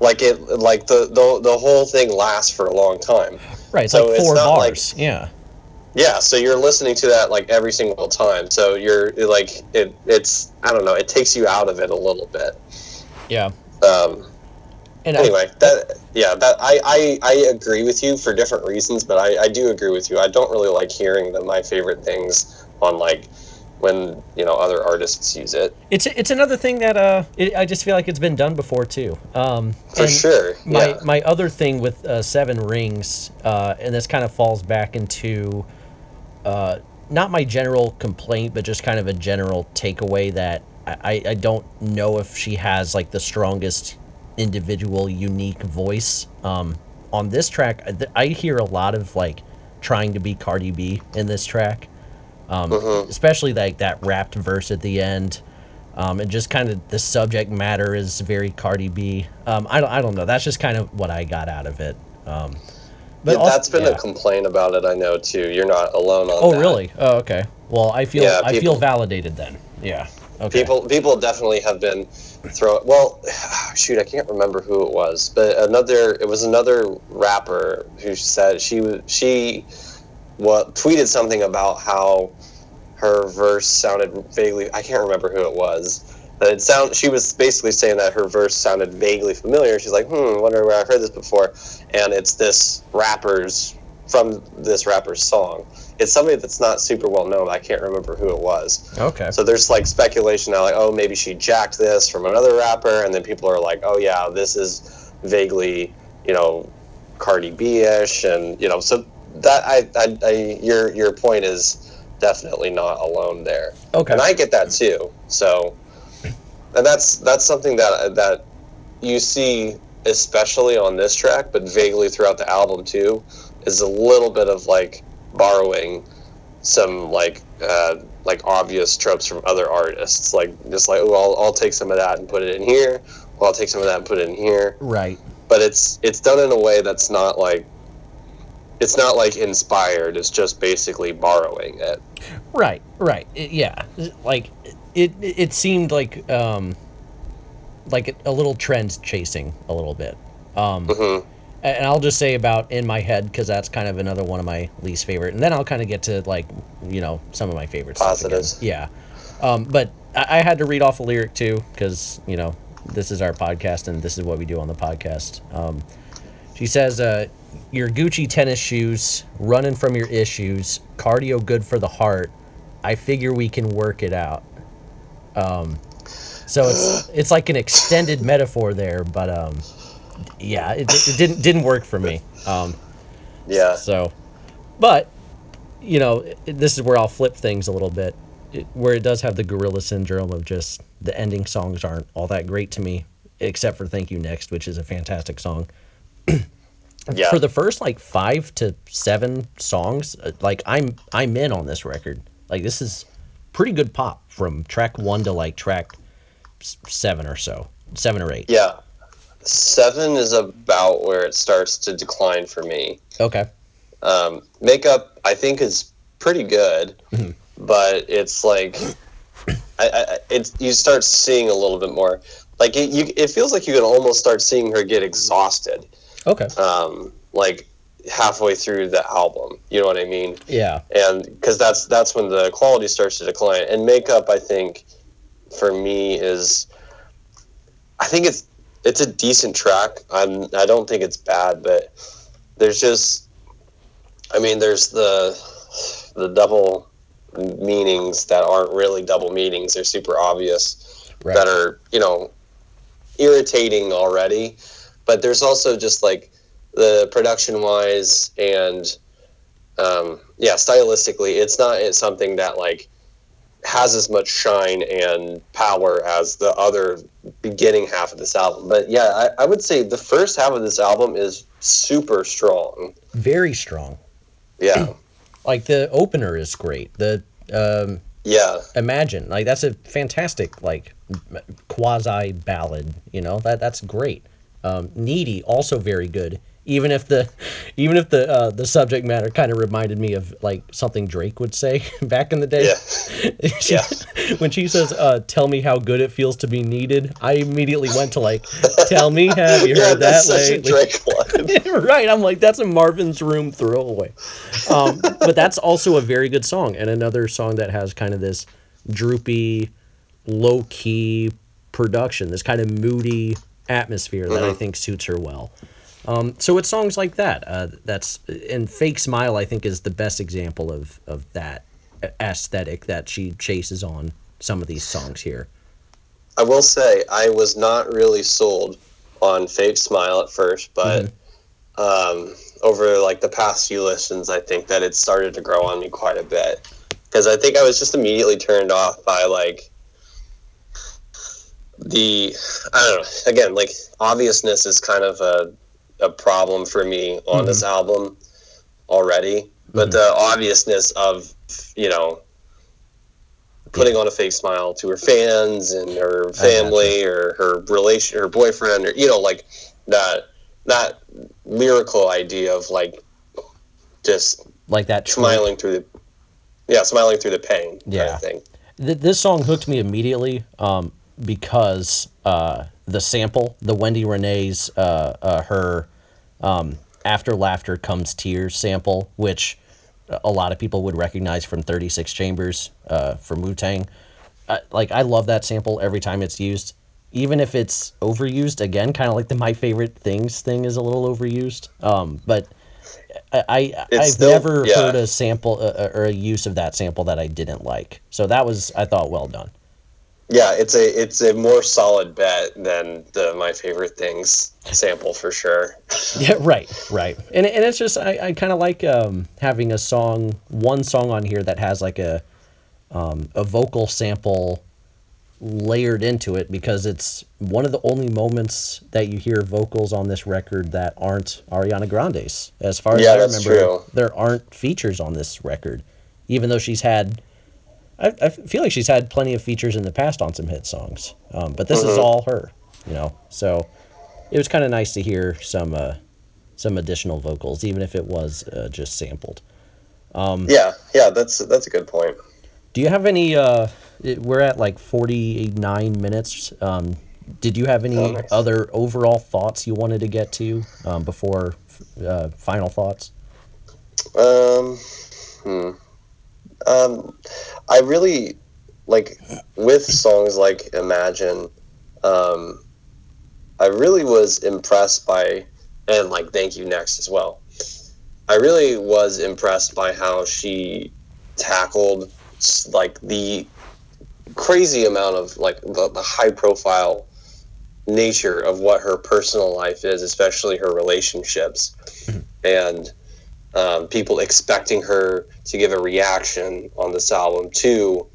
like it, like the the the whole thing lasts for a long time. Right. It's So like it's four like- bars. yeah. Yeah, so you're listening to that like every single time. So you're like it. It's I don't know. It takes you out of it a little bit. Yeah. Um, And I- anyway, that yeah, that I, I I agree with you for different reasons, but I I do agree with you. I don't really like hearing the my favorite things on like when you know other artists use it it's it's another thing that uh, it, I just feel like it's been done before too. Um, for sure. My yeah. my other thing with uh, Seven Rings, uh, and this kind of falls back into, uh, not my general complaint, but just kind of a general takeaway that I, I- don't know if she has like the strongest individual unique voice. Um, on this track, I hear a lot of like trying to be Cardi B in this track, um, Mm-hmm. especially like that rapped verse at the end. Um, and just kind of the subject matter is very Cardi B. Um, I don't, I don't know. That's just kind of what I got out of it. Um, but Yeah, also- that's been yeah. a complaint about it. I know too. You're not alone on that. Oh, that. really? Oh, okay. Well, I feel Yeah, I feel validated then. Yeah. Okay. People people definitely have been throw well shoot I can't remember who it was but another it was another rapper who said she was she what tweeted something about how her verse sounded vaguely I can't remember who it was but it sound she was basically saying that her verse sounded vaguely familiar. She's like hmm wonder where I heard this before. And it's this rapper's from this rapper's song. It's somebody that's not super well known. I can't remember who it was. Okay. so there's like speculation now, like, oh, maybe she jacked this from another rapper, and then people are like, oh yeah, this is vaguely, you know, Cardi B-ish, and you know, so that I, I, I your your point is definitely not alone there, Okay. and I get that too. So, and that's that's something that that you see especially on this track, but vaguely throughout the album too, is a little bit of like borrowing some like uh, like obvious tropes from other artists, like just like oh I'll, I'll take some of that and put it in here, well I'll take some of that and put it in here, right. but it's it's done in a way that's not like it's not like inspired. It's just basically borrowing it. Right. Right. It- yeah. Like it. It seemed like um, like a little trend chasing a little bit. Um, Mhm. and I'll just say about in my head because that's kind of another one of my least favorite, and then I'll kind of get to like you know some of my favorites. Positives. Yeah. Um, but I, I had to read off a lyric too because you know this is our podcast and this is what we do on the podcast. Um, she says, uh, "Your Gucci tennis shoes, running from your issues, cardio good for the heart. I figure we can work it out." Um, so it's it's like an extended metaphor there, but um, yeah, it, it didn't didn't work for me. Um, Yeah. so, but you know, this is where I'll flip things a little bit, it, where it does have the gorilla syndrome of just the ending songs aren't all that great to me, except for "Thank You Next," which is a fantastic song. Yeah. For the first like five to seven songs, uh, like I'm I'm in on this record. Like this is pretty good pop from track one to like track seven or so, seven or eight. yeah. Seven is about where it starts to decline for me. Okay. Um, makeup, I think, is pretty good, but it's like, I, I, it's you start seeing a little bit more. Like it, you, it feels like you can almost start seeing her get exhausted, Okay. um, like halfway through the album. You know what I mean? Yeah. and because that's that's when the quality starts to decline. And makeup, I think, for me is, I think it's it's a decent track. I'm I don't think it's bad, but there's just, I mean, there's the the double meanings that aren't really double meanings. They're super obvious Right. that are you know irritating already. But there's also just like the production wise and um, yeah, stylistically, it's not it's something that like has as much shine and power as the other beginning half of this album. But yeah, I, I would say the first half of this album is super strong. Very strong. Yeah, Like the opener is great. The um, yeah, imagine like that's a fantastic like quasi ballad you know that that's great um, needy also very good even if the even if the uh, the subject matter kind of reminded me of like something drake would say back in the day yeah, She- Yeah. when she says uh, tell me how good it feels to be needed i immediately went to like tell me have you yeah. heard that That's such a lately Drake right. I'm like, that's a Marvin's Room throwaway. Um, but that's also a very good song, and another song that has kind of this droopy, low key production, this kind of moody atmosphere that I think suits her well. Um, so it's songs like that. Uh, that's and "Fake Smile." I think is the best example of of that aesthetic that she chases on some of these songs here. I will say I was not really sold on Fake Smile at first, but um, over like the past few listens, I think that it started to grow on me quite a bit because I think I was just immediately turned off by like the I don't know. Again, like obviousness is kind of a a problem for me on this album already, but the obviousness of you know putting on a fake smile to her fans and her family or her relation her boyfriend or you know like that that lyrical idea of like just Like that smiling through the yeah smiling through the pain kind Yeah. of thing this song hooked me immediately um, because uh, the sample, the Wendy Rene's uh, uh, her um, "After Laughter Comes Tears" sample, which a lot of people would recognize from Thirty Six Chambers uh, from Wu Tang. Like I love that sample every time it's used, even if it's overused. Again, kind of like the "My Favorite Things" thing is a little overused. Um, but I, I, I've still- never yeah. heard a sample uh, or a use of that sample that I didn't like. So that was I thought well done. Yeah it's a it's a more solid bet than the my favorite things sample for sure Yeah, right, right. And and it's just I, I kind of like um, having a song, one song on here that has like a um, a vocal sample layered into it because it's one of the only moments that you hear vocals on this record that aren't Ariana Grande's. As far as Yeah, I remember, true. there aren't features on this record, even though she's had. I, I feel like she's had plenty of features in the past on some hit songs, um, but this is all her, you know. So it was kind of nice to hear some uh, some additional vocals, even if it was uh, just sampled. yeah yeah that's that's a good point Do you have any? Uh, it- we're at like forty nine minutes. Um, did you have any Oh, nice. other overall thoughts you wanted to get to um, before uh, final thoughts? Um, hmm. Um, I really like with songs like Imagine. Um, I really was impressed by, and like Thank You Next as well. I really was impressed by how she tackled like the crazy amount of like the, the high profile nature of what her personal life is, especially her relationships. And um, people expecting her to give a reaction on this album to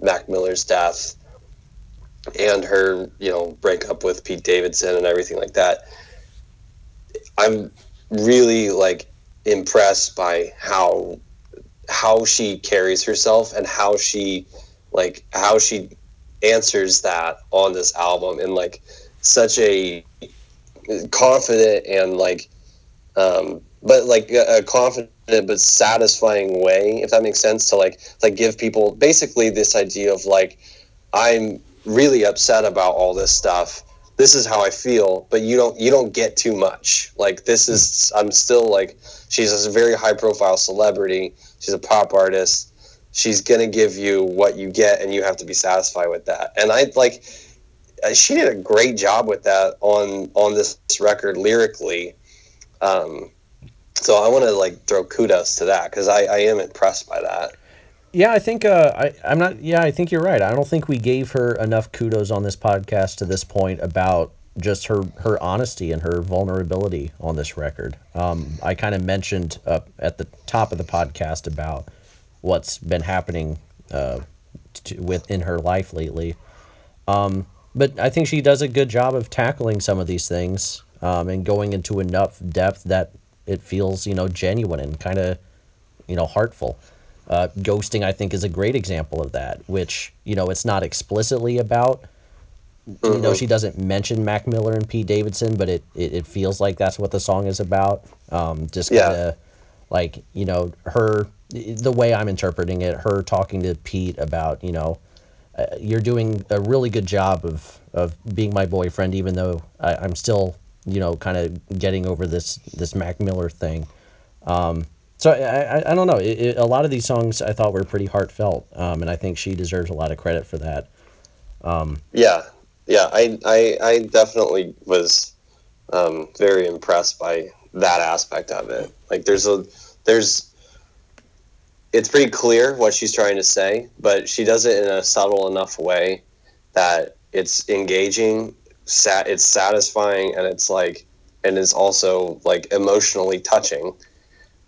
Mac Miller's death and her, you know, breakup with Pete Davidson and everything like that. I'm really like impressed by how how she carries herself and how she like how she answers that on this album in like such a confident and like um but like a, confident but satisfying way if that makes sense to like like give people basically this idea of like i'm really upset about all this stuff. This is how i feel but you don't you don't get too much. Like this is i'm still like she's a very high profile celebrity. She's a pop artist. She's gonna give you what you get and you have to be satisfied with that. And i like she did a great job with that on on this record lyrically. Um so i want to like throw kudos to that because I, I am impressed by that Yeah, I think uh, I I'm not. Yeah, I think you're right. I don't think we gave her enough kudos on this podcast to this point about just her her honesty and her vulnerability on this record. Um, I kind of mentioned at the top of the podcast about what's been happening uh, to, within her life lately. Um, but I think she does a good job of tackling some of these things um, and going into enough depth that it feels you know genuine and kind of you know heartful. Uh, ghosting, I think, is a great example of that. Which you know, it's not explicitly about. You know, she doesn't mention Mac Miller and Pete Davidson, but it, it, it feels like that's what the song is about. Um, just kind of like you know her the way I'm interpreting it, her talking to Pete about you know uh, you're doing a really good job of of being my boyfriend, even though I, I'm still you know kind of getting over this this Mac Miller thing. Um, so I, I, I don't know. It, it, a lot of these songs I thought were pretty heartfelt, um, and I think she deserves a lot of credit for that. yeah yeah i i, I definitely was um, very impressed by that aspect of it like there's a there's it's pretty clear what she's trying to say but she does it in a subtle enough way that it's engaging sat it's satisfying and it's like and it's also like emotionally touching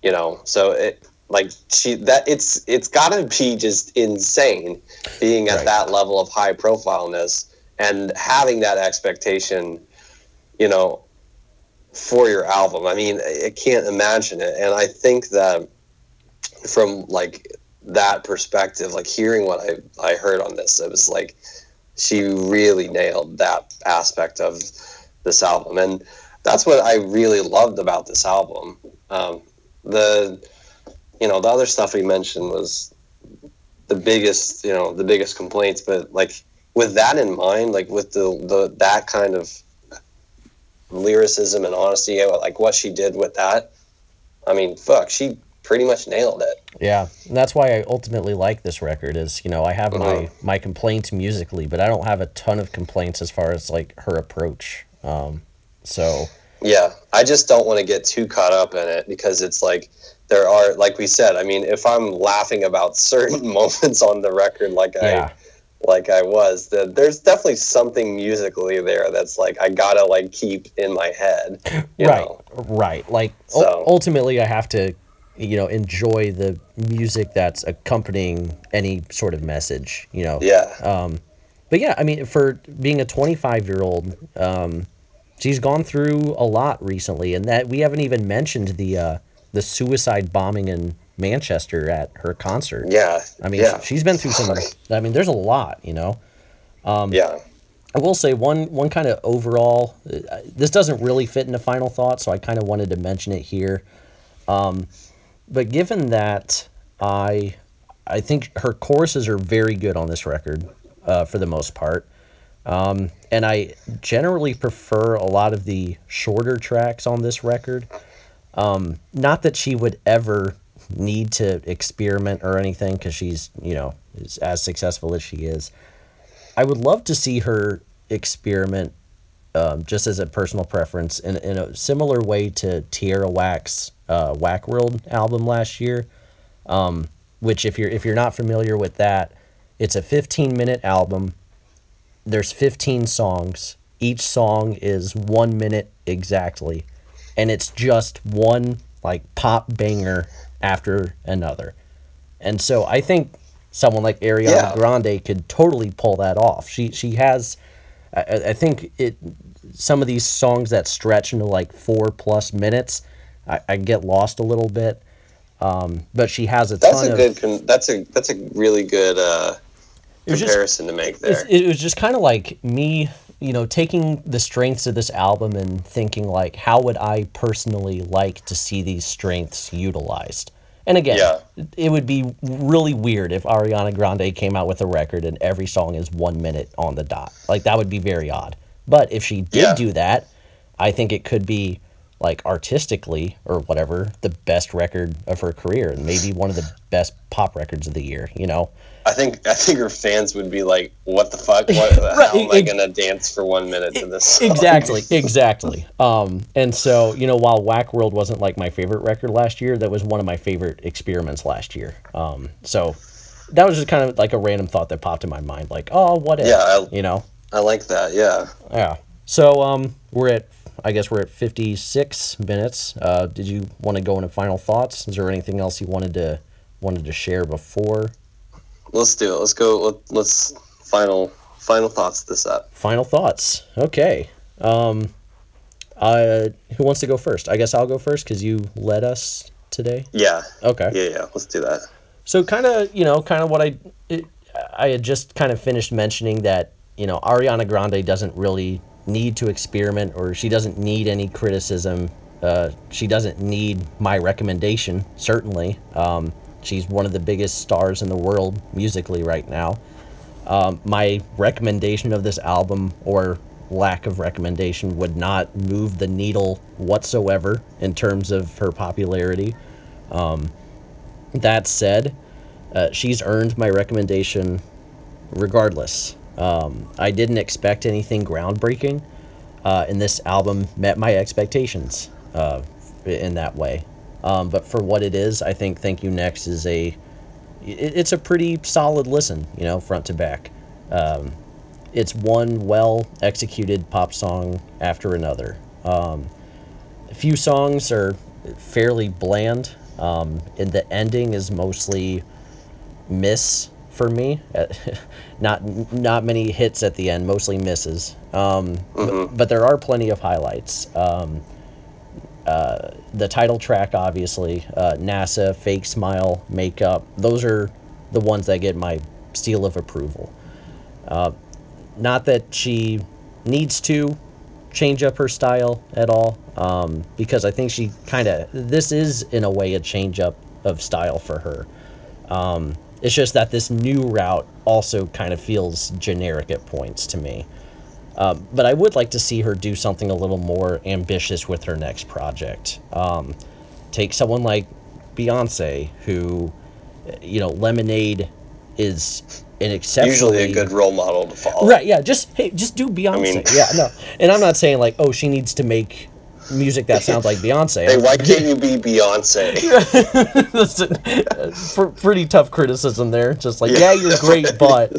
you know? So it like she that it's it's gotta be just insane being at Right. that level of high profileness and having that expectation you know for your album. I mean i can't imagine it. And i think that from like that perspective like hearing what i i heard on this it was like she really nailed that aspect of this album. And that's what i really loved about this album. Um, the you know the other stuff we mentioned was the biggest you know the biggest complaints but like with that in mind like with the, the that kind of lyricism and honesty like what she did with that i mean fuck she pretty much nailed it Yeah, and that's why I ultimately like this record. Is you know I have my my complaints musically, but I don't have a ton of complaints as far as like her approach. Um, so Yeah, I just don't want to get too caught up in it because it's like there are, like we said. I mean, if I'm laughing about certain moments on the record, like yeah, I, like I was, the, there's definitely something musically there that's like I gotta like keep in my head. You right, Know? right. Like So- ultimately, I have to you know enjoy the music that's accompanying any sort of message. You know. Yeah. Um, but yeah, I mean, for being a 25 year old, um, she's gone through a lot recently, and that we haven't even mentioned the uh, the suicide bombing in Manchester at her concert. yeah. I mean, yeah. she's been through some. I mean, there's a lot, you know. yeah. I will say one one kind of overall. uh, This doesn't really fit into final thought, so I kind of wanted to mention it here. Um, but given that I, I think her choruses are very good on this record, uh, for the most part. Um, and I generally prefer a lot of the shorter tracks on this record. Um, not that she would ever need to experiment or anything, because she's you know as successful as she is. I would love to see her experiment, um, just as a personal preference, in, in a similar way to Tierra Whack's uh, Whack World album last year. Um, which, if you're if you're not familiar with that, it's a 15 minute album. There's 15 songs. Each song is one minute exactly, and it's just one like pop banger after another. And so I think someone like Ariana Yeah. Grande could totally pull that off. She she has I, I I think it some of these songs that stretch into like four plus minutes, I, I get lost a little bit. Um, but she has a That's ton a of good. Con- that's a that's a really good uh, was just- comparison to make there. It was just kind of like me, you know, taking the strengths of this album and thinking like, how would I personally like to see these strengths utilized? And again, Yeah. it would be really weird if Ariana Grande came out with a record and every song is one minute on the dot. Like that would be very odd. But if she did Yeah. do that, I think it could be like artistically or whatever the best record of her career and maybe one of the best pop records of the year. You know. I think I think her fans would be like, "What the fuck? What, how am I gonna dance for one minute to this?" song? exactly exactly um and so you know while whack world wasn't like my favorite record last year that was one of my favorite experiments last year um so that was just kind of like a random thought that popped in my mind like oh what if Yeah, I- you know I like that. Yeah. yeah so um we're at i guess we're at 56 minutes uh did you want to go into final thoughts is there anything else you wanted to wanted to share before Let's do it. Let's go. Let, let's final final thoughts this up. final thoughts okay um uh who wants to go first i guess i'll go first because you led us today Yeah. okay Yeah. Yeah. Let's do that. so kind of you know kind of what i it, i had just kind of finished mentioning that you know ariana grande doesn't really need to experiment or she doesn't need any criticism. Uh, she doesn't need my recommendation certainly. Um, she's one of the biggest stars in the world musically right now. Um, my recommendation of this album or lack of recommendation would not move the needle whatsoever in terms of her popularity. Um, that said uh, she's earned my recommendation regardless. Um, I didn't expect anything groundbreaking, uh, and this album met my expectations uh, in that way. Um, but for what it is, I think "Thank You Next" is a it's a pretty solid listen, you know, front to back. Um, it's one well executed pop song after another. Um, a few songs are fairly bland, um, and the ending is mostly miss for me. not not many hits at the end, mostly misses. Um, but, but there are plenty of highlights. Um, uh, the title track, obviously, uh, NASA, Fake Smile, Makeup. Those are the ones that get my seal of approval. Uh, not that she needs to change up her style at all, um, because I think she kind of this is in a way a change up of style for her. Um, it's just that this new route also kind of feels generic at points to me. Um, but I would like to see her do something a little more ambitious with her next project. Um, take someone like Beyonce, who, you know, Lemonade is an exceptionally Usually a good role model to follow. Right, yeah. Just hey, just do Beyonce. mean- yeah, no. And I'm not saying like, oh, she needs to make music that sounds like Beyonce. Hey, why can't you be Beyonce? That's a pr- pretty tough criticism there. Just like, yeah, you're great, but,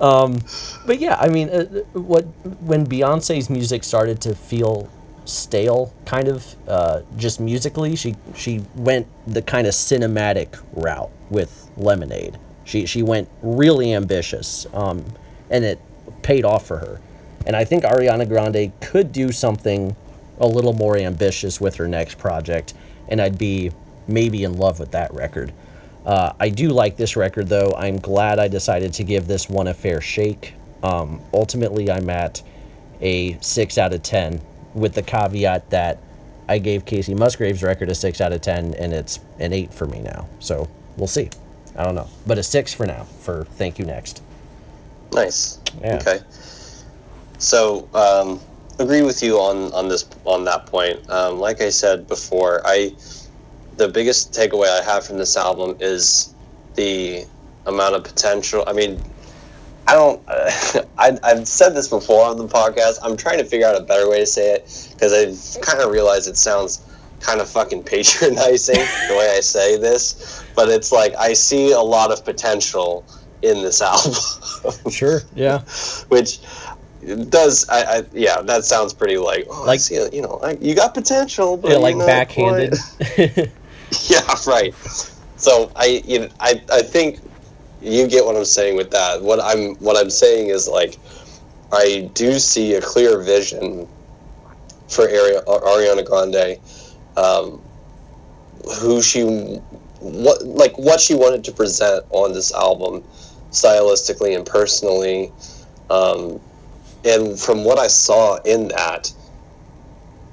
um, but yeah, I mean, uh, what when Beyonce's music started to feel stale, kind of, uh, just musically, she she went the kind of cinematic route with Lemonade. She she went really ambitious, um, and it paid off for her. And I think Ariana Grande could do something a little more ambitious with her next project, and I'd be maybe in love with that record. Uh, I do like this record though. I'm glad I decided to give this one a fair shake. Um, ultimately, I'm at a 6 out of 10, with the caveat that I gave Kacey Musgraves' record a 6 out of 10, and it's an 8 for me now. So we'll see. I don't know. But a 6 for now for Thank You Next. Nice. Yeah. Okay. So, um, agree with you on on this on that point. Um, like I said before, I the biggest takeaway I have from this album is the amount of potential. I mean, I don't. I, I've said this before on the podcast. I'm trying to figure out a better way to say it because I've kind of realized it sounds kind of fucking patronizing the way I say this. But it's like I see a lot of potential in this album. Sure. Yeah. which it does. I, I yeah, that sounds pretty like oh, Like- like you, you know, like, you got potential, but Yeah, like backhanded. yeah, right. So I, you know, I, I think you get what I'm saying with that. What I'm, what I'm saying is like, I do see a clear vision for Ari- Ariana Grande, um, who she, what, like what she wanted to present on this album, stylistically and personally, um, and from what I saw in that,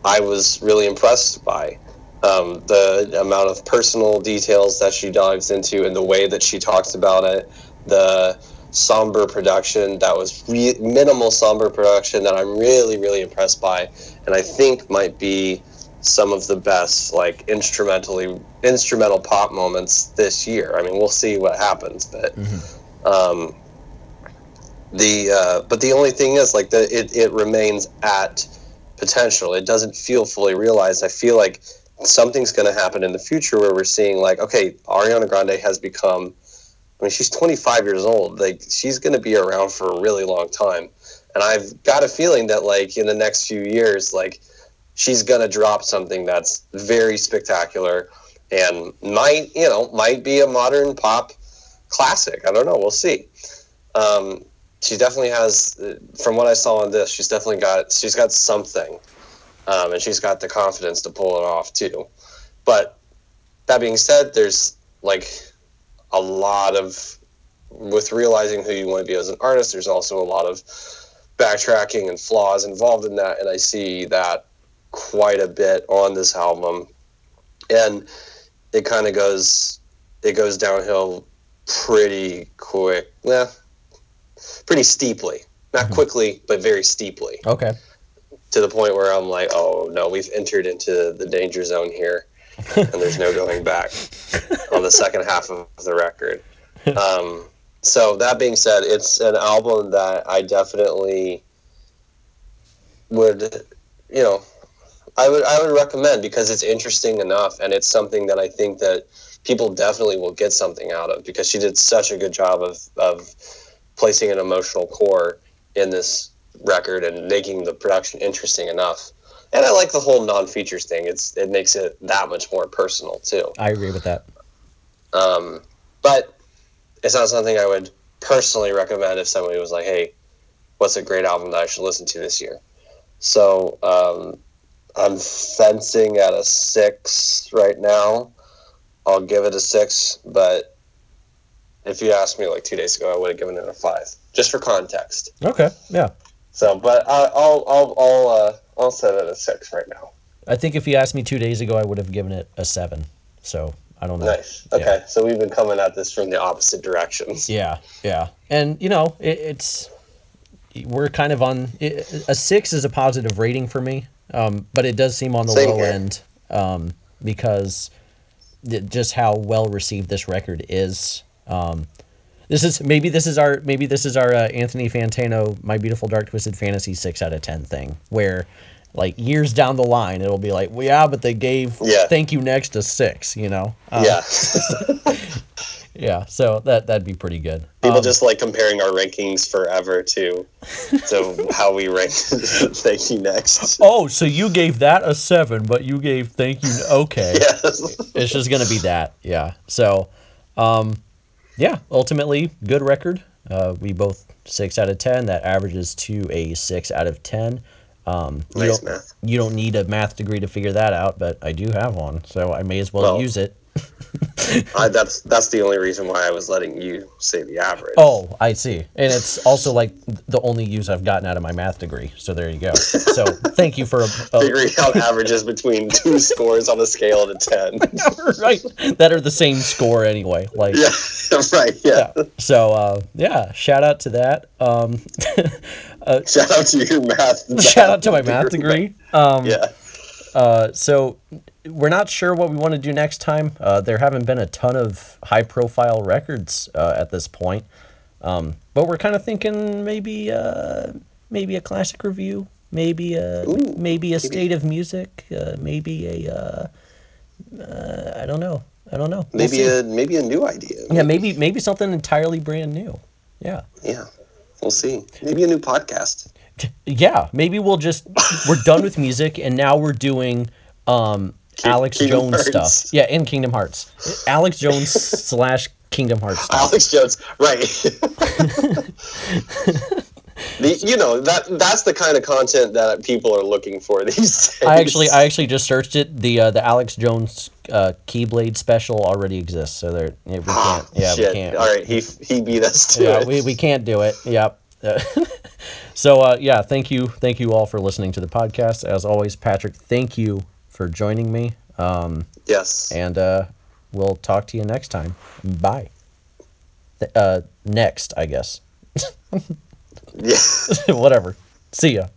I was really impressed by um, the amount of personal details that she dives into and the way that she talks about it, the somber production that was re- minimal somber production that I'm really really impressed by, and I think might be some of the best like instrumentally instrumental pop moments this year. I mean, we'll see what happens, but um, the uh, but the only thing is like the it, it remains at potential. It doesn't feel fully realized. I feel like something's going to happen in the future where we're seeing like okay, Ariana Grande has become. I mean, she's 25 years old. Like she's going to be around for a really long time, and I've got a feeling that like in the next few years, like she's going to drop something that's very spectacular and might you know might be a modern pop classic. I don't know. We'll see. Um, she definitely has, from what I saw on this, she's definitely got she's got something, um, and she's got the confidence to pull it off too. But that being said, there's like a lot of with realizing who you want to be as an artist. There's also a lot of backtracking and flaws involved in that, and I see that quite a bit on this album, and it kind of goes it goes downhill pretty quick. Yeah, pretty steeply. Not quickly, but very steeply. okay. To the point where I'm like, oh no, we've entered into the danger zone here, and there's no going back on the second half of the record. Um, so that being said, it's an album that I definitely would, you know, I would I would recommend because it's interesting enough, and it's something that I think that people definitely will get something out of because she did such a good job of of placing an emotional core in this record and making the production interesting enough. And I like the whole non-features thing. It's it makes it that much more personal too. I agree with that. Um, but it's not something I would personally recommend if somebody was like, "Hey, what's a great album that I should listen to this year?" So um, I'm fencing at a six right now. I'll give it a six, but if you asked me like two days ago, I would have given it a five, just for context. Okay. Yeah. So, but I, I'll I'll I'll uh, I'll set it at a six right now. I think if you asked me two days ago, I would have given it a seven. So I don't know. Nice. Okay, so we've been coming at this from the opposite directions. Yeah, yeah, and you know, it, it's we're kind of on it, a six is a positive rating for me, um, but it does seem on the Same low here. end um, because th- just how well received this record is. Um, this is maybe this is our maybe this is our uh, Anthony Fantano My Beautiful Dark Twisted Fantasy six out of ten thing where. Like years down the line, it'll be like, well, yeah, but they gave Yeah. "Thank You Next" a six, you know. Um, yeah, yeah. So that that'd be pretty good. people Um, just like comparing our rankings forever to to how we rank Thank you next. Oh, so you gave that a seven, but you gave thank you. Okay, Yes. it's just gonna be that. Yeah. So, um, yeah. Ultimately, good record. Uh, we both six out of ten. That averages to a six out of ten. Um, you don't, math. You don't need a math degree to figure that out, but I do have one, so I may as well, Well, use it. I, that's that's the only reason why I was letting you say the average. Oh, I see. And it's also like the only use I've gotten out of my math degree. So there you go. So thank you for a, a Figuring out averages between two scores on a scale of ten. right that are the same score anyway. Like yeah, right. Yeah. yeah. So uh, yeah, shout out to that. Um, Shout out to your math. shout out to my math degree. Um, Yeah. Uh, so we're not sure what we want to do next time. Uh, there haven't been a ton of high profile records uh, at this point, um, but we're kind of thinking maybe uh, maybe a classic review, maybe a Ooh, maybe a state of music, uh, maybe a uh, uh, I don't know, I don't know. We'll Maybe a maybe a new idea. yeah, maybe maybe something entirely brand new. Yeah. Yeah. We'll see. Maybe a new podcast. Yeah, maybe we'll just we're done with music and now we're doing um Alex Kingdom Jones Hearts. stuff. Yeah, and Kingdom Hearts. Alex Jones slash Kingdom Hearts stuff. Alex Jones, right? the, you know that that's the kind of content that people are looking for these days. I actually I actually just searched it. The uh, the Alex Jones uh, Keyblade special already exists, so there yeah, we can't. Yeah, Shit. we can't. All right, he he beat us to yeah, it. we, we can't do it. Yep. so uh, yeah, thank you, thank you all for listening to the podcast. As always, Patrick, thank you for joining me. Um, yes. and uh, we'll talk to you next time. Bye. Th- Uh, next, I guess. Yeah. Whatever. See ya.